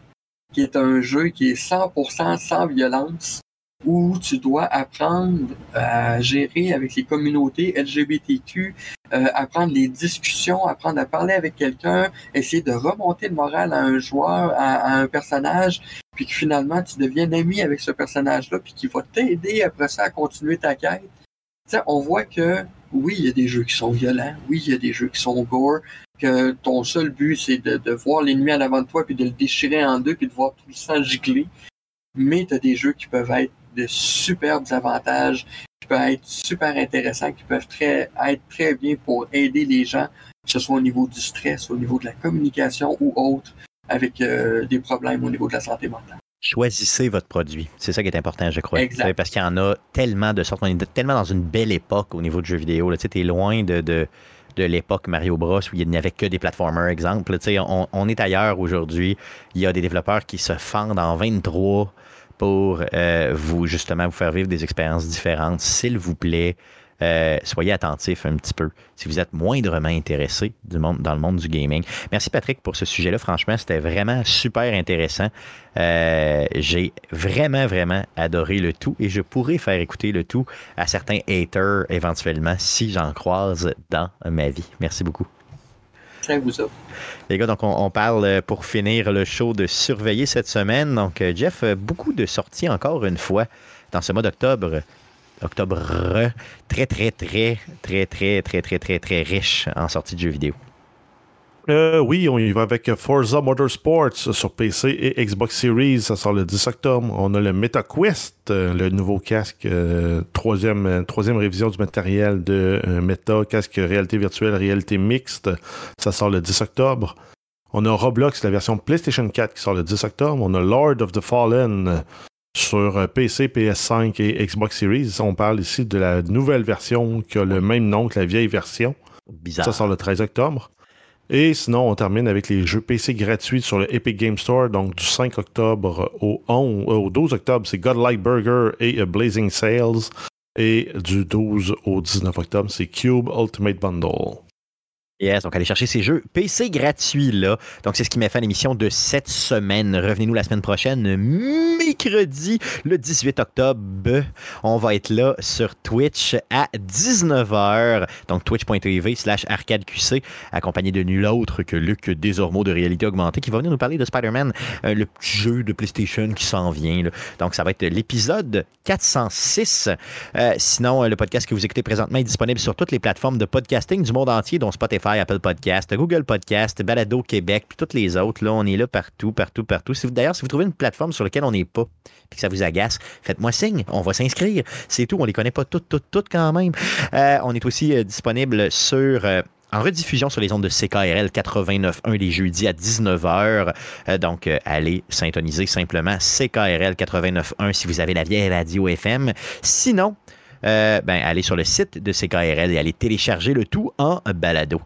qui est un jeu qui est 100% sans violence, où tu dois apprendre à gérer avec les communautés LGBTQ, euh, apprendre les discussions, apprendre à parler avec quelqu'un, essayer de remonter le moral à un joueur, à, un personnage, puis que finalement tu deviens ami avec ce personnage-là, puis qui va t'aider après ça à continuer ta quête. T'sais, on voit que oui, il y a des jeux qui sont violents, oui, il y a des jeux qui sont gore, que ton seul but c'est de, de voir l'ennemi en avant de toi, puis de le déchirer en deux, puis de voir tout le sang gicler. Mais tu as des jeux qui peuvent être de superbes avantages, qui peuvent être super intéressants, qui peuvent très, être très bien pour aider les gens, que ce soit au niveau du stress, au niveau de la communication ou autre, avec euh, des problèmes au niveau de la santé mentale.
Choisissez votre produit. C'est ça qui est important, je crois.
Exact.
Parce qu'il y en a tellement de sortes. On est tellement dans une belle époque au niveau du jeu vidéo. Tu es loin de, de, de l'époque Mario Bros où il n'y avait que des platformers, exemple. On, on est ailleurs aujourd'hui. Il y a des développeurs qui se fendent en 23 pour euh, vous justement vous faire vivre des expériences différentes. S'il vous plaît, euh, soyez attentifs un petit peu si vous êtes moindrement intéressé du monde, dans le monde du gaming. Merci Patrick pour ce sujet-là. Franchement, c'était vraiment super intéressant. Euh, J'ai vraiment, vraiment adoré le tout et je pourrais faire écouter le tout à certains haters éventuellement si j'en croise dans ma vie. Merci beaucoup.
Vous.
Les gars, donc on, parle pour finir le show de surveiller cette semaine. Donc, Jeff, beaucoup de sorties encore une fois dans ce mois d'octobre. Octobre très, très, très, très, très, très, très, très, très riche en sorties de jeux vidéo.
Euh, oui, on y va avec Forza Motorsports sur PC et Xbox Series. Ça sort le 10 octobre. On a le MetaQuest, le nouveau casque, euh, troisième, troisième révision du matériel de euh, Meta, casque réalité virtuelle, réalité mixte. Ça sort le 10 octobre. On a Roblox, la version PlayStation 4 qui sort le 10 octobre. On a Lord of the Fallen sur PC, PS5 et Xbox Series. On parle ici de la nouvelle version qui a le même nom que la vieille version.
Bizarre.
Ça sort le 13 octobre. Et sinon, on termine avec les jeux PC gratuits sur le Epic Game Store. Donc, du 5 octobre au, 11, euh, au 12 octobre, c'est Godlike Burger et Blazing Sales. Et du 12 au 19 octobre, c'est Cube Ultimate Bundle.
Yes, donc allez chercher ces jeux PC gratuits là. Donc c'est ce qui m'a fait l'émission de cette semaine. Revenez-nous la semaine prochaine, mercredi, le 18 octobre. On va être là sur Twitch à 19h. Donc twitch.tv slash arcadeqc, accompagné de nul autre que Luc Desormeaux de Réalité Augmentée qui va venir nous parler de Spider-Man, euh, le petit jeu de PlayStation qui s'en vient. Là. Donc ça va être l'épisode 406. Euh, sinon, le podcast que vous écoutez présentement est disponible sur toutes les plateformes de podcasting du monde entier, dont Spotify, Apple Podcast, Google Podcast, Balado Québec, puis toutes les autres. Là, on est là partout, partout, partout. D'ailleurs, si vous trouvez une plateforme sur laquelle on n'est pas, puis que ça vous agace, faites-moi signe. On va s'inscrire. C'est tout. On les connaît pas toutes, toutes, toutes quand même. Euh, on est aussi euh, disponible sur. Euh, en rediffusion sur les ondes de CKRL 89.1 les jeudis à 19h. Euh, donc, allez syntoniser simplement CKRL 89.1 si vous avez la vieille radio FM. Sinon, euh, ben, allez sur le site de CKRL et allez télécharger le tout en balado.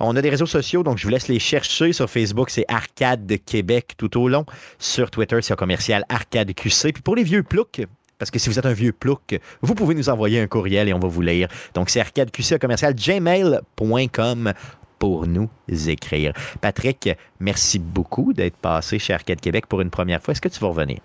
On a des réseaux sociaux, donc je vous laisse les chercher. Sur Facebook, c'est Arcade de Québec tout au long. Sur Twitter, c'est commercial Arcade QC. Puis pour les vieux ploucs, parce que si vous êtes un vieux plouc, vous pouvez nous envoyer un courriel et on va vous lire. Donc, c'est arcadeqc commercial gmail.com pour nous écrire. Patrick, merci beaucoup d'être passé chez Arcade Québec pour une première fois. Est-ce que tu vas revenir?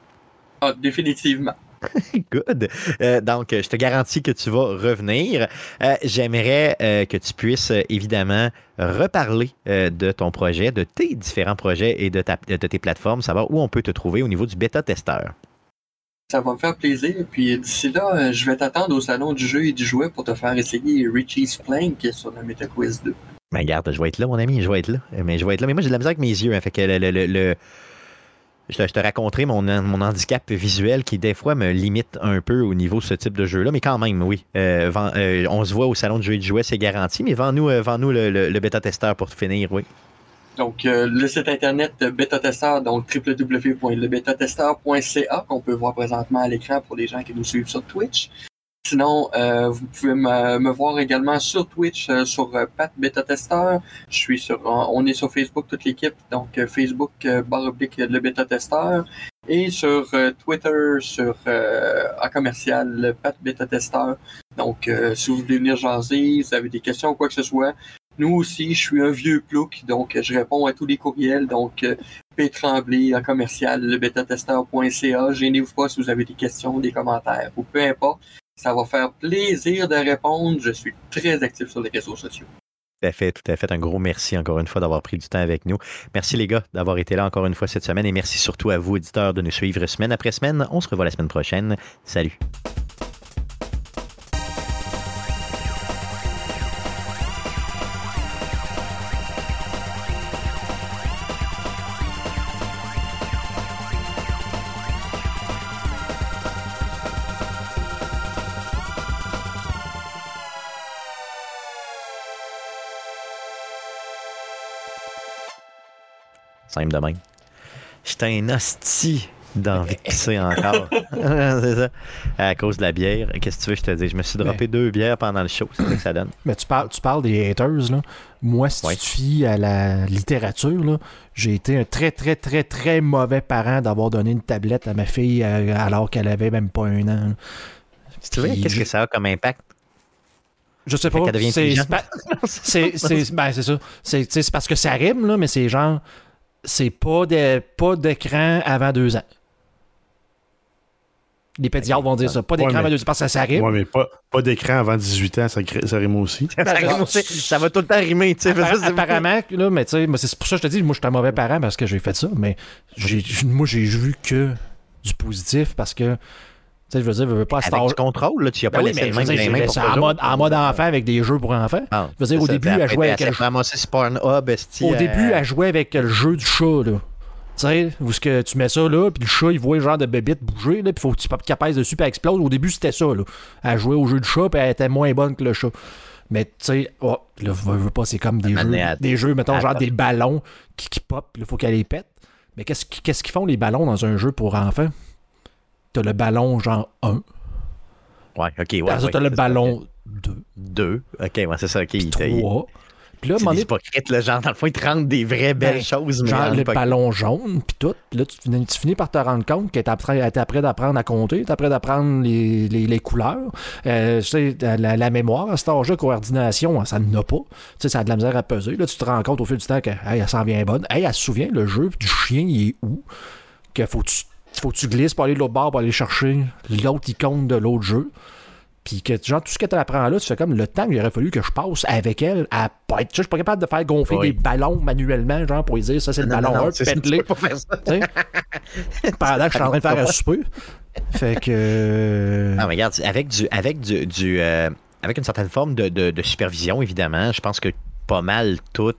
Ah, définitivement. <laughs>
Good. Euh, donc, je te garantis que tu vas revenir. Euh, J'aimerais euh, que tu puisses évidemment reparler de ton projet, de tes différents projets et de, ta, de tes plateformes, savoir où on peut te trouver au niveau du bêta-testeur.
Ça va me faire plaisir. Puis d'ici là, je vais t'attendre au salon du jeu et du jouet pour te faire essayer Richie's Plank sur la MetaQuest 2.
Ben, regarde, je vais être là, mon ami, je vais être là. Mais je vais être là. Mais moi, j'ai de la misère avec mes yeux. Hein, fait que le, le, le Je te, raconterai mon, handicap visuel qui, des fois, me limite un peu au niveau de ce type de jeu-là. Mais quand même, oui. Euh, euh, on se voit au salon de jeux et de jouets, c'est garanti. Mais vends-nous euh, le, le- bêta-testeur pour finir, oui.
Donc, le site internet bêta-testeur, donc www.lebêtatesteur.ca, qu'on peut voir présentement à l'écran pour les gens qui nous suivent sur Twitch. Sinon, euh, vous pouvez me, me voir également sur Twitch, euh, sur euh, Pat Beta. Je suis sur, euh, on est sur Facebook toute l'équipe, donc euh, Facebook euh, barre oblique le Beta Testeur et sur Twitter sur en commercial le Pat Beta Testeur. Donc, si vous voulez venir jaser, vous avez des questions ou quoi que ce soit, nous aussi, je suis un vieux plouc, donc je réponds à tous les courriels. Donc, P. Tremblay, en commercial, le bêtatesteur.ca. Gênez-vous pas si vous avez des questions, des commentaires ou peu importe. Ça va faire plaisir de répondre. Je suis très actif sur les réseaux sociaux.
Tout à fait, tout à fait. Un gros merci encore une fois d'avoir pris du temps avec nous. Merci les gars d'avoir été là encore une fois cette semaine et merci surtout à vous, auditeurs, de nous suivre semaine après semaine. On se revoit la semaine prochaine. Salut. Simple de même. J'étais un hostie d'envie de pisser encore. <laughs> <laughs> c'est ça. À cause de la bière. Qu'est-ce que tu veux que je te dise? Je me suis droppé deux bières pendant le show. C'est ça que ça donne.
Mais tu parles, tu parles des haters, là. Moi, si
Ouais.
tu te fies à la littérature, là, j'ai été un très, très, très, très mauvais parent d'avoir donné une tablette à ma fille euh, alors qu'elle avait même pas un an. là.
Si tu veux,
Puis
qu'est-ce que ça a comme impact?
Je sais pas. C'est c'est ben, c'est ça. C'est parce que ça rime, là, mais c'est genre. C'est pas de- pas d'écran avant deux ans. Les pédiatres vont dire ça. Pas d'écran
Ouais,
avant
mais-
deux ans parce que ça arrive.
Ouais, mais pas, pas d'écran avant 18 ans, ça, ça rime aussi.
ça, rime aussi. Ça va tout le temps rimer.
Appara- apparemment, là, mais tu sais, moi, c'est pour ça que je te dis, moi, je suis un mauvais parent parce que j'ai fait ça, mais j'ai, moi, j'ai vu que du positif parce que, tu sais, je veux dire, je veux pas âge-
du contrôle, là, tu n'as
Ben
pas
oui,
laissé le
dire,
les mains pour
en mode, en mode enfant avec des jeux pour enfants.
Ah,
Je veux dire, au début, elle jouait avec
elle Pornhub,
Au début, elle jouait avec le jeu du chat, là. Tu sais, où ce que tu mets ça là, puis le chat, il voit le genre de bébite bouger, là, puis faut que tu pèse dessus, puis elle explose. Au début, c'était ça, là. Elle jouait au jeu du chat, puis elle était moins bonne que le chat. Mais tu sais, oh, là, veux, veux pas, c'est comme des jeux, des jeux, mettons, genre des ballons qui, qui pop, il faut qu'elle les pète. Mais qu'est-ce qu'ils font les ballons dans un jeu pour enfants? T'as le ballon genre 1,
Ouais, ok, ouais.
après ça,
ouais,
t'as le
c'est ça.
ballon 2,
Deux. Ok, ouais, c'est ça. Ok, il t'a-
3. Puis là,
C'est hypocrites, là, genre, dans le fond, ils te rendent des vraies belles
Ben,
choses, mais
genre
en
le
hypocrite.
ballon jaune, puis tout. Là, tu finis, tu finis par te rendre compte que t'es prêt, d'apprendre à compter, t'es prêt d'apprendre les, les, les couleurs. Euh, tu sais, la, la mémoire, à cet âge-là, coordination, ça n'a pas. Tu sais, ça a de la misère à peser. Là, tu te rends compte au fil du temps que, hey, elle s'en vient bonne. Hey, elle se souvient, le jeu du chien, il est où? Que faut tu, faut que tu glisses pour aller de l'autre bord, pour aller chercher l'autre icône de l'autre jeu. Puis que, genre, tout ce que tu apprends là, tu fais comme le temps qu'il aurait fallu que je passe avec elle à pas être. tu sais, Je suis pas capable de faire gonfler
Oui.
des ballons manuellement, genre, pour lui dire ça, c'est le
Non,
ballon
non, non,
1,
c'est ça, tu
pète-les. <laughs> Pendant que je suis en train de faire un souper. Fait que. euh,
Ah, mais regarde, avec du, avec du, du, euh, avec une certaine forme de, de- de supervision, évidemment, je pense que pas mal toutes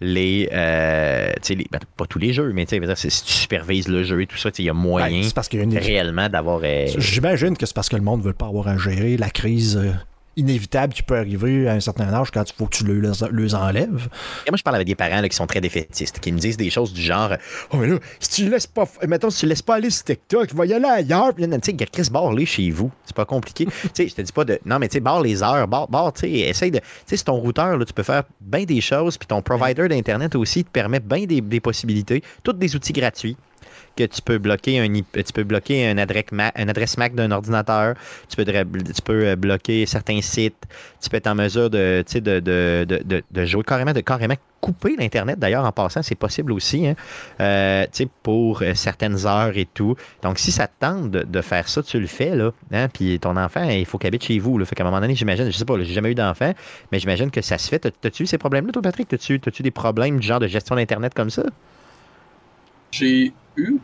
les, euh, tu sais, les- ben, pas tous les jeux, mais dire, si tu supervises le jeu et tout ça, tu sais, il y a
ben,
moyen
c'est parce y a une
réellement d'avoir. euh,
J'imagine que c'est parce que le monde ne veut pas avoir à gérer la crise euh, inévitable qui peut arriver à un certain âge quand il faut que tu le, les enlèves.
Et moi, je parle avec des parents là, qui sont très défaitistes, qui me disent des choses du genre Oh, mais là, si tu laisses pas, mettons, si tu laisses pas aller sur TikTok, il va y aller ailleurs. Puis là, tu sais, Chris, barre-les chez vous. C'est pas compliqué. <laughs> tu sais, je te dis pas de. Non, mais tu sais, barre les heures, barre, barre, tu sais, essaye de. Tu sais, c'est ton routeur, là, tu peux faire bien des choses, puis ton provider d'Internet aussi te permet bien des, des possibilités. Toutes des outils gratuits que tu peux bloquer un, tu peux bloquer un adresse adresse MAC d'un ordinateur, tu peux, tu peux euh, bloquer certains sites, tu peux être en mesure de, de, de, de, de- jouer carrément, de carrément couper l'Internet d'ailleurs en passant, c'est possible aussi, hein, euh, pour euh, certaines heures et tout. Donc si ça te tente de, faire ça, tu le fais, là, hein, puis ton enfant, il faut qu'il habite chez vous, là, fait qu'à un moment donné, j'imagine, je sais pas, j'ai jamais eu d'enfant, mais j'imagine que ça se fait. T'as- T'as-tu eu ces problèmes-là, toi, Patrick? T'as-tu t'as-tu des problèmes du genre de gestion d'Internet comme ça?
J'ai eu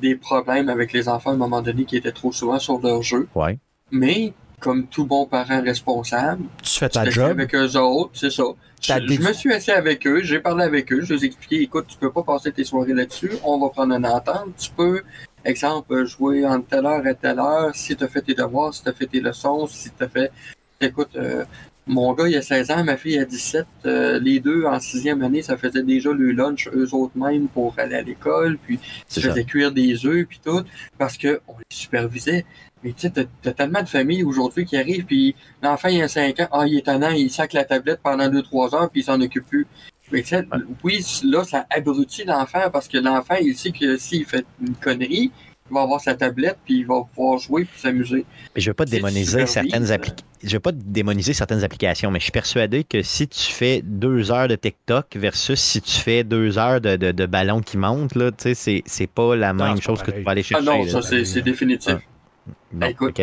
des problèmes avec les enfants à un moment donné qui étaient trop souvent sur leur jeu.
Ouais.
Mais comme tout bon parent responsable,
Tu fais ta job.
avec eux autres, c'est ça. Je, me suis assis avec eux, j'ai parlé avec eux, je leur ai expliqué, écoute, tu peux pas passer tes soirées là-dessus, on va prendre une entente, tu peux, exemple, jouer entre telle heure et telle heure, si tu as fait tes devoirs, si tu as fait tes leçons, si tu as fait... Écoute, euh, mon gars, il a 16 ans, ma fille a 17, euh, les deux, en sixième année, ça faisait déjà le lunch eux autres mêmes pour aller à l'école, puis
ça.
faisais cuire des œufs, puis tout, parce que on les supervisait. Mais tu sais, t'as- t'as tellement de familles aujourd'hui qui arrivent, puis l'enfant, il a 5 ans, ah, il est tannant, il sac la tablette pendant 2-3 heures, puis il s'en occupe plus. Mais tu sais, oui, là, ça abrutit l'enfant, parce que l'enfant, il sait que s'il fait une connerie, il va avoir sa tablette, puis il va pouvoir jouer, puis s'amuser.
Mais je veux pas démoniser certaines applications. Je veux pas démoniser certaines applications, mais je suis persuadé que si tu fais deux heures de TikTok versus si tu fais deux heures de, de, de ballon qui monte, là, tu sais, c'est, c'est pas la
Non,
même chose que tu vas aller
Ah
chercher.
non,
là.
ça, c'est c'est définitif.
Bon,
écoute,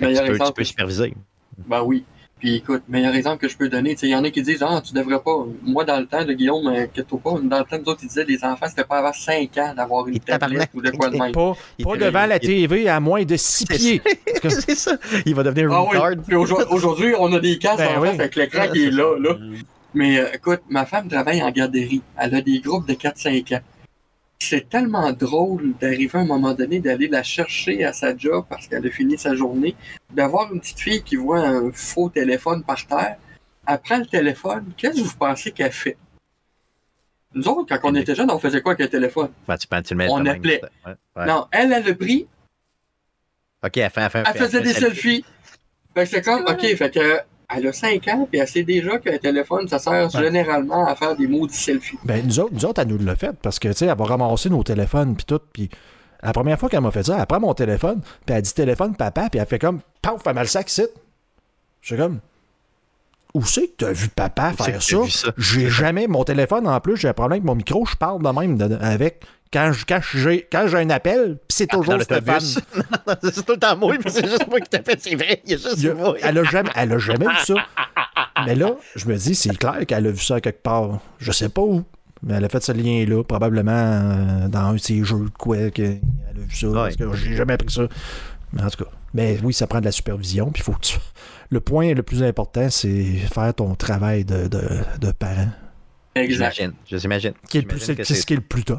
meilleur
tu, peux, tu
exemple,
peux superviser.
Ben oui. Puis écoute, meilleur exemple que je peux donner, tu sais, il y en a qui disent Ah, tu devrais pas. Moi, dans le temps de Guillaume, euh, inquiète-toi pas, dans le temps, nous autres, ils disaient les enfants, c'était pas avant 5 ans d'avoir une tablette ou de quoi de même.
Pas, devant la
il-
TV à moins de 6 pieds. <laughs>
c'est ça. Il va devenir
Ah oui, puis aujourd'hui, on a des casques
Ben
en
oui.
face avec l'écran qui est là, là. Mais euh, écoute, ma femme travaille en garderie. Elle a des groupes de 4-5 ans. C'est tellement drôle d'arriver à un moment donné, d'aller la chercher à sa job parce qu'elle a fini sa journée, d'avoir une petite fille qui voit un faux téléphone par terre. Elle prend le téléphone. Qu'est-ce que vous pensez qu'elle fait? Nous autres, quand on était jeunes, on faisait quoi avec un téléphone?
Ben, tu, peux- tu le mets
On appelait.
ça. Ouais, ouais.
Non, elle, elle a pris,
Ok, elle fait, elle fait,
elle faisait des selfies. Fait que c'est comme, OK, fait que elle a 5 ans, puis elle sait déjà qu'un téléphone, ça sert généralement à faire des maudits selfies.
Ben, nous autres, nous autres, elle nous l'a fait parce que, tu sais, elle va ramasser nos téléphones puis tout. Puis la première fois qu'elle m'a fait ça, elle prend mon téléphone, puis elle dit téléphone papa, puis elle fait comme, paf, elle m'a le sac ici. Je suis comme, où c'est que t'as vu papa
Où
faire ça? J'ai <laughs> jamais, mon téléphone en plus, j'ai un problème avec mon micro, je parle de même de- avec. Quand quand j'ai un appel, c'est
Dans
toujours Stéphane. <laughs>
c'est tout le temps moi, mais c'est juste moi qui t'a fait, c'est vrai. Il y a juste
Il y a-
moi.
elle, a jamais, elle a jamais vu ça. <laughs> Mais là, je me dis, c'est clair qu'elle a vu ça quelque part. Je sais pas où. Mais elle a fait ce lien-là, probablement euh, dans un de ses jeux de quoi, qu'elle a vu ça. Parce que j'ai jamais appris ça. Mais en tout cas. Mais oui, ça prend de la supervision. Puis faut que tu- <laughs> Le point le plus important, c'est faire ton travail de, de, de parent.
J'imagine. Je s'imagine.
Qui est le plus-
J'imagine
C'est ce qui est le plus tough.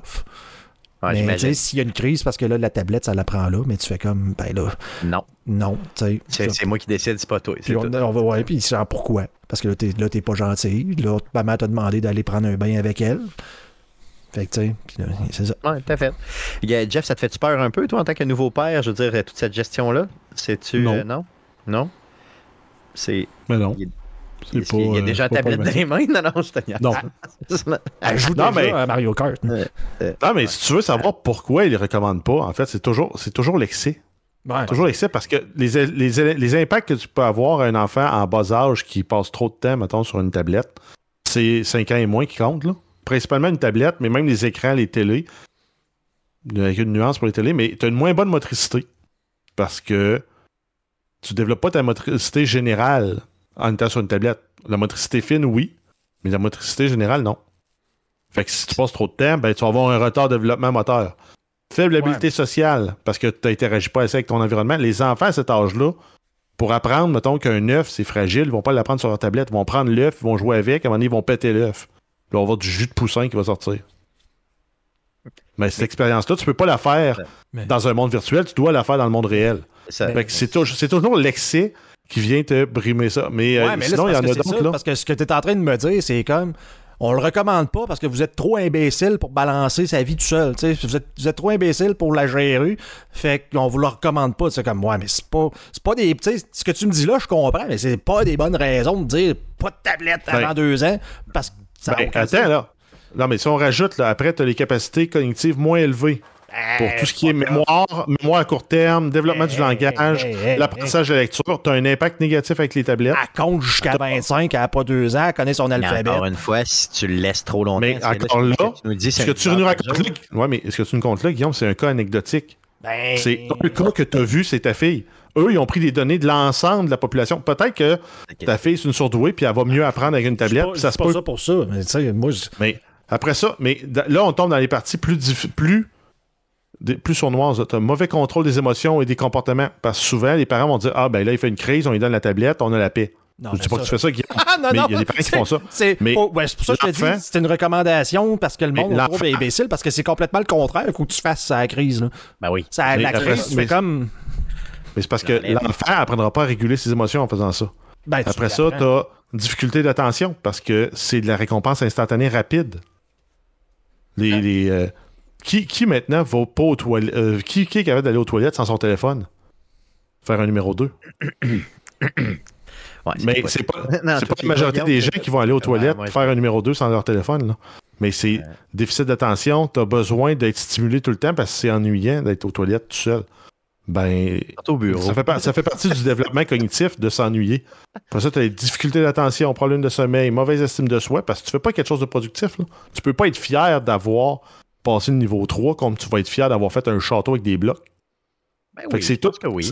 Ouais,
mais tu
j'imagine.
sais, s'il y a une crise, parce que là, la tablette, ça la prend là, mais tu fais comme, ben là,
Non,
non, tu sais.
c'est c'est moi qui décide, c'est pas toi.
Puis on, va voir, puis il sent pourquoi? Parce que là, t'es, là, t'es pas gentil. Là, maman t'a demandé d'aller prendre un bain avec elle. Fait que, tu sais, c'est ça.
Ouais, tout à fait. Il y a- Jeff, ça te fait-tu peur un peu, toi, en tant que nouveau père? Je veux dire, toute cette gestion-là? C'est-tu.
Non.
euh, non? Non? C'est.
Mais non.
Il-
C'est
est-ce qu'il y a
pas,
déjà
euh,
un
c'est pas
tablette dans les mains? Non, non, je te.
Non. <laughs>
Elle joue
Non,
déjà
mais-
à Mario Kart.
Non, mais si tu veux savoir pourquoi ils ne recommandent pas, en fait, c'est toujours, c'est toujours l'excès.
Ouais.
Toujours l'excès parce que les, les, les impacts que tu peux avoir à un enfant en bas âge qui passe trop de temps, mettons, sur une tablette, c'est 5 ans et moins qui comptent, là. Principalement une tablette, mais même les écrans, les télés. Avec une nuance pour les télés, mais tu as une moins bonne motricité. Parce que tu développes pas ta motricité générale en étant sur une tablette. La motricité fine, oui, mais la motricité générale, non. Fait que si tu passes trop de temps, ben, tu vas avoir un retard de développement moteur. Faible habileté sociale, parce que tu n'interagis pas assez avec ton environnement. Les enfants à cet âge-là, pour apprendre, mettons qu'un œuf, c'est fragile, ils vont pas l'apprendre sur leur tablette. Ils vont prendre l'œuf, ils vont jouer avec, à un moment donné, ils vont péter l'œuf. Puis on va avoir du jus de poussin qui va sortir. Mais cette expérience-là, tu peux pas la faire
Mais-
dans un monde virtuel, tu dois la faire dans le monde réel. C'est tou- c'est toujours l'excès qui vient te brimer ça. Mais, euh,
Ouais, mais là,
sinon,
c'est
il y en a d'autres.
Parce que ce que tu es en train de me dire, c'est comme. On le recommande pas parce que vous êtes trop imbécile pour balancer sa vie tout seul. tu sais. Vous êtes, vous êtes trop imbécile pour la gérer. Fait qu'on vous le recommande pas. C'est comme, ouais, mais c'est pas, c'est pas des. Ce que tu me dis là, je comprends, mais c'est pas des bonnes raisons de dire pas de tablette avant
Ben-
deux ans. Parce que ça
Ben, attends,
sens.
là. Non, mais si on rajoute, là, après, tu as les capacités cognitives moins élevées. Pour tout ce qui est mémoire, mémoire à court terme, développement du
Hey,
langage,
hey, hey,
l'apprentissage de la lecture, tu as un impact négatif avec les tablettes.
Elle compte jusqu'à 25, elle a pas deux ans, elle connaît son
Mais
alphabet.
encore une fois, si tu le laisses trop longtemps,
Mais encore là,
tu nous dis,
Ce
c'est
que
un
tu nous racontes là, ouais, mais ce que tu nous comptes là, Guillaume, c'est un cas anecdotique.
Ben,
C'est un cas que tu as vu, c'est ta fille. Eux, ils ont pris des données de l'ensemble de la population. Peut-être que ta fille, c'est une surdouée, puis elle va mieux apprendre avec une
c'est
tablette,
pas,
ça
c'est
se
pas
peut.
ça pour ça. Mais moi,
après ça, mais là, on tombe dans les parties plus, plus des- plus sournoise. Tu as mauvais contrôle des émotions et des comportements. Parce que souvent, les parents vont dire Ah, ben là, il fait une crise, on lui donne la tablette, on a la paix.
Non,
je dis pas que tu fais ça, Guillaume. <laughs>
Ah, non,
mais
non,
il y a des parents qui font ça.
C'est
Mais
ouais, c'est pour ça que je te dis, c'est une recommandation parce que le monde le trouve
l'enfant-
imbécile parce que c'est complètement le contraire. Il faut que tu fasses ça à la crise. Là.
Ben oui.
Ça,
Mais
la crise, fais comme.
Mais c'est parce que l'enfant apprendra pas à réguler ses émotions en faisant ça.
Ben,
Après ça, tu as difficulté d'attention parce que c'est de la récompense instantanée rapide. Les, les, euh, qui, qui maintenant va pas aux toilettes euh, qui, qui est capable d'aller aux toilettes sans son téléphone? Faire un numéro 2. <coughs>
Ouais,
Mais
pas-
c'est pas,
Non,
pas
tu
la majorité des gens qui vont aller aux toilettes
ouais,
faire un numéro 2 sans leur téléphone. là. Mais c'est déficit d'attention, tu as besoin d'être stimulé tout le temps parce que c'est ennuyant d'être aux toilettes tout seul. Ben,
Surtout au bureau.
ça fait, par- ça fait partie du développement cognitif de s'ennuyer. Après ça, tu as des difficultés d'attention, problèmes de sommeil, mauvaise estime de soi, parce que tu fais pas quelque chose de productif. Là. Tu peux pas être fier d'avoir passé le niveau 3 comme tu vas être fier d'avoir fait un château avec des blocs.
Ben
Fait
oui,
que c'est
je pense
tout.
que oui.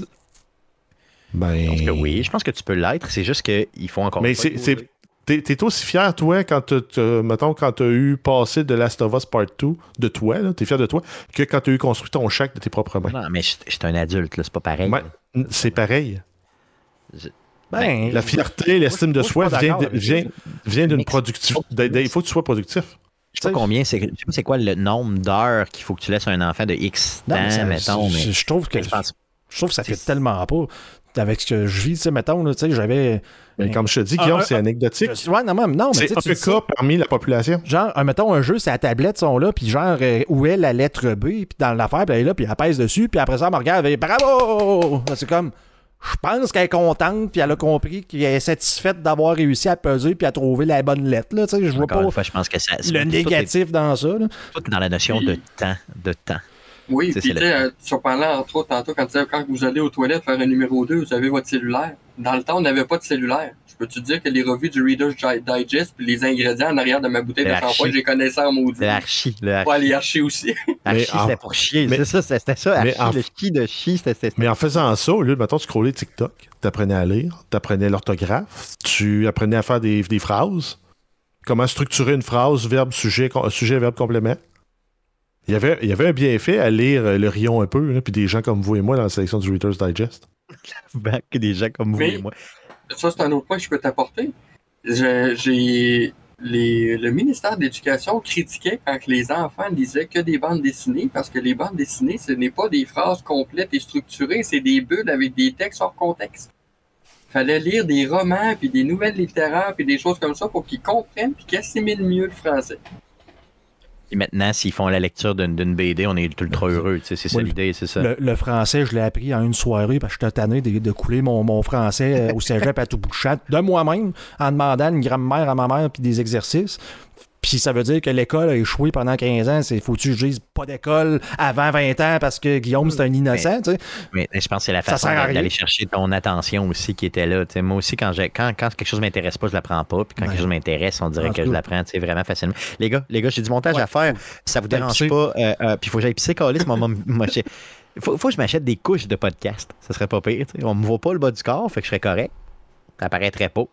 Ben,
Je pense que oui. Je pense que tu peux l'être. C'est juste qu'il faut encore.
Mais c'est-. T'es, t'es aussi fier, toi, quand tu mettons, quand t'as eu passé de Last of Us Part 2, de toi, t'es fier de toi, que quand t'as eu construit ton shack de tes propres mains.
Non, mais je suis un adulte, là. C'est pas pareil.
C'est pareil.
Ben,
La fierté, l'estime de soi vient, vient, vient d'une productivité. Il faut que tu sois productif.
Je sais pas combien, c'est, je sais pas c'est quoi le nombre d'heures qu'il faut que tu laisses à un enfant de X temps,
non, mais ça-
mettons.
je,
Mais,
je trouve que
je pense
je trouve que ça fait tellement pas avec ce que je vis. Tu sais, mettons, là, tu sais, j'avais.
Mais comme je te dis,
Ah,
Guillaume,
un-
c'est anecdotique.
Je- Ouais, non, mais, non, mais
C'est
tu sais,
un
tu
cas parmi la population.
Genre, un, mettons, un jeu, c'est la tablette, sont là, puis genre, euh, où est la lettre B, puis dans l'affaire, puis elle est là, puis elle pèse dessus, puis après ça, elle me regarde, elle bravo! C'est comme, je pense qu'elle est contente, puis elle a compris qu'elle est satisfaite d'avoir réussi à peser, puis à trouver la bonne lettre, là, tu sais, je vois pas
une fois, je pense que ça.
le
tout est-
négatif dans ça, là.
Tout est dans la notion de temps. De temps.
Oui, puis tu sais, euh, tu parlais entre autres tantôt quand tu disais quand vous allez aux toilettes faire un numéro 2, vous avez votre cellulaire. Dans le temps, on n'avait pas de cellulaire. Je peux te dire que les revues du Reader's Di- Digest puis les ingrédients en arrière de ma bouteille de shampoing,
archi.
j'ai connaissé en maudit.
C'est l'archi. Le
Pas
archi.
les archis aussi. <laughs>
Archi,
en-
c'était pour chier.
mais-
C'est ça, c'était c'était ça.
mais
Archi,
en-
le chi de chi, c'était. c'était-
Mais en faisant ça, au lieu de, mettons, scroller TikTok, t'apprenais à lire, t'apprenais l'orthographe, tu apprenais à faire des, des phrases, comment structurer une phrase, verbe, sujet, sujet, verbe, complément. Il y avait, il y avait un bienfait à lire euh, le Rion un peu, là, puis des gens comme vous et moi dans la sélection du Reader's Digest. <laughs>
que des gens comme vous
Mais-
et moi.
Ça, c'est un autre point que je peux t'apporter. J'ai le ministère de l'Éducation critiquait quand les enfants lisaient que des bandes dessinées parce que les bandes dessinées, ce n'est pas des phrases complètes et structurées, c'est des bulles avec des textes hors contexte. Fallait lire des romans puis des nouvelles littéraires puis des choses comme ça pour qu'ils comprennent puis qu'ils assimilent mieux le français.
Maintenant, s'ils font la lecture d'une BD, on est ultra heureux. C'est ça l'idée, c'est ça.
Le, le français, je l'ai appris en une soirée parce que j'étais tanné de, de couler mon, mon français euh, au cégep à tout bout de champ de moi-même en demandant une grammaire à ma mère puis des exercices. Puis ça veut dire que l'école a échoué pendant 15 ans. C'est faut-tu que je dise pas d'école avant 20 ans parce que Guillaume, c'est un innocent, tu sais?
Mais je pense que c'est la façon d'aller chercher ton attention aussi qui était là. Moi aussi, quand, quand, quand quelque chose m'intéresse pas, je la prends pas. Puis quand
Ouais.
quelque chose m'intéresse, on dirait
En
que
tout
je
cas.
la prends tu sais, vraiment facilement. Les gars, les gars, j'ai du montage
Ouais.
à faire. Ça vous dérange pas. euh, euh, puis il faut que j'aille pisser, Calis. Moi, faut, faut que je m'achète des couches de podcast. Ça serait pas pire. tu sais. On me voit pas le bas du corps, fait que je serais correct. Ça apparaîtrait pas.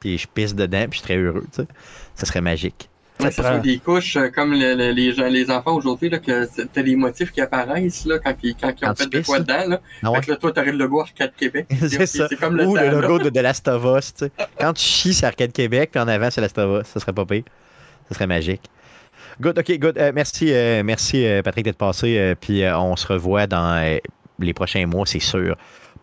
Puis je pisse dedans, puis je serais heureux. tu sais. Ça serait magique.
Ouais,
prend-
sont des couches euh, comme le- le- les, gens, les enfants aujourd'hui, que t'as les motifs qui apparaissent là, quand, ils, quand ils
Quand
ont fait
tu
de quoi dedans. Là.
Ah ouais?
Fait que là, toi, t'aurais le logo Arcade Québec. <laughs>
c'est ça.
Comme le
Ou
temps,
le
là.
logo de, de Last of Us, tu sais. <laughs> Quand tu chies, c'est Arcade Québec, puis en avant, c'est Last of Us. Ça serait pas pire. Ça serait magique. Good, OK, good. Euh, merci, euh, merci euh, Patrick, d'être passé. puis on se revoit dans les prochains mois, c'est sûr,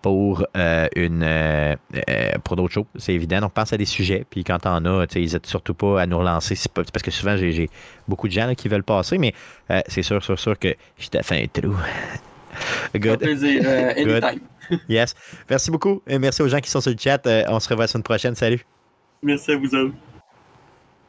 pour euh, une euh, euh, pour d'autres choses. C'est évident. Donc, pense à des sujets. Puis quand t'en as, tu sais, n'hésite surtout pas à nous relancer. Pas- parce que souvent, j'ai beaucoup de gens là, qui veulent passer, mais euh, c'est sûr, sûr, sûr que je t'ai fait un trou. <laughs> Good.
plaisir. <laughs>
Good. Yes. Merci beaucoup. Et merci aux gens qui sont sur le chat. On se revoit la semaine prochaine. Salut.
Merci à vous autres.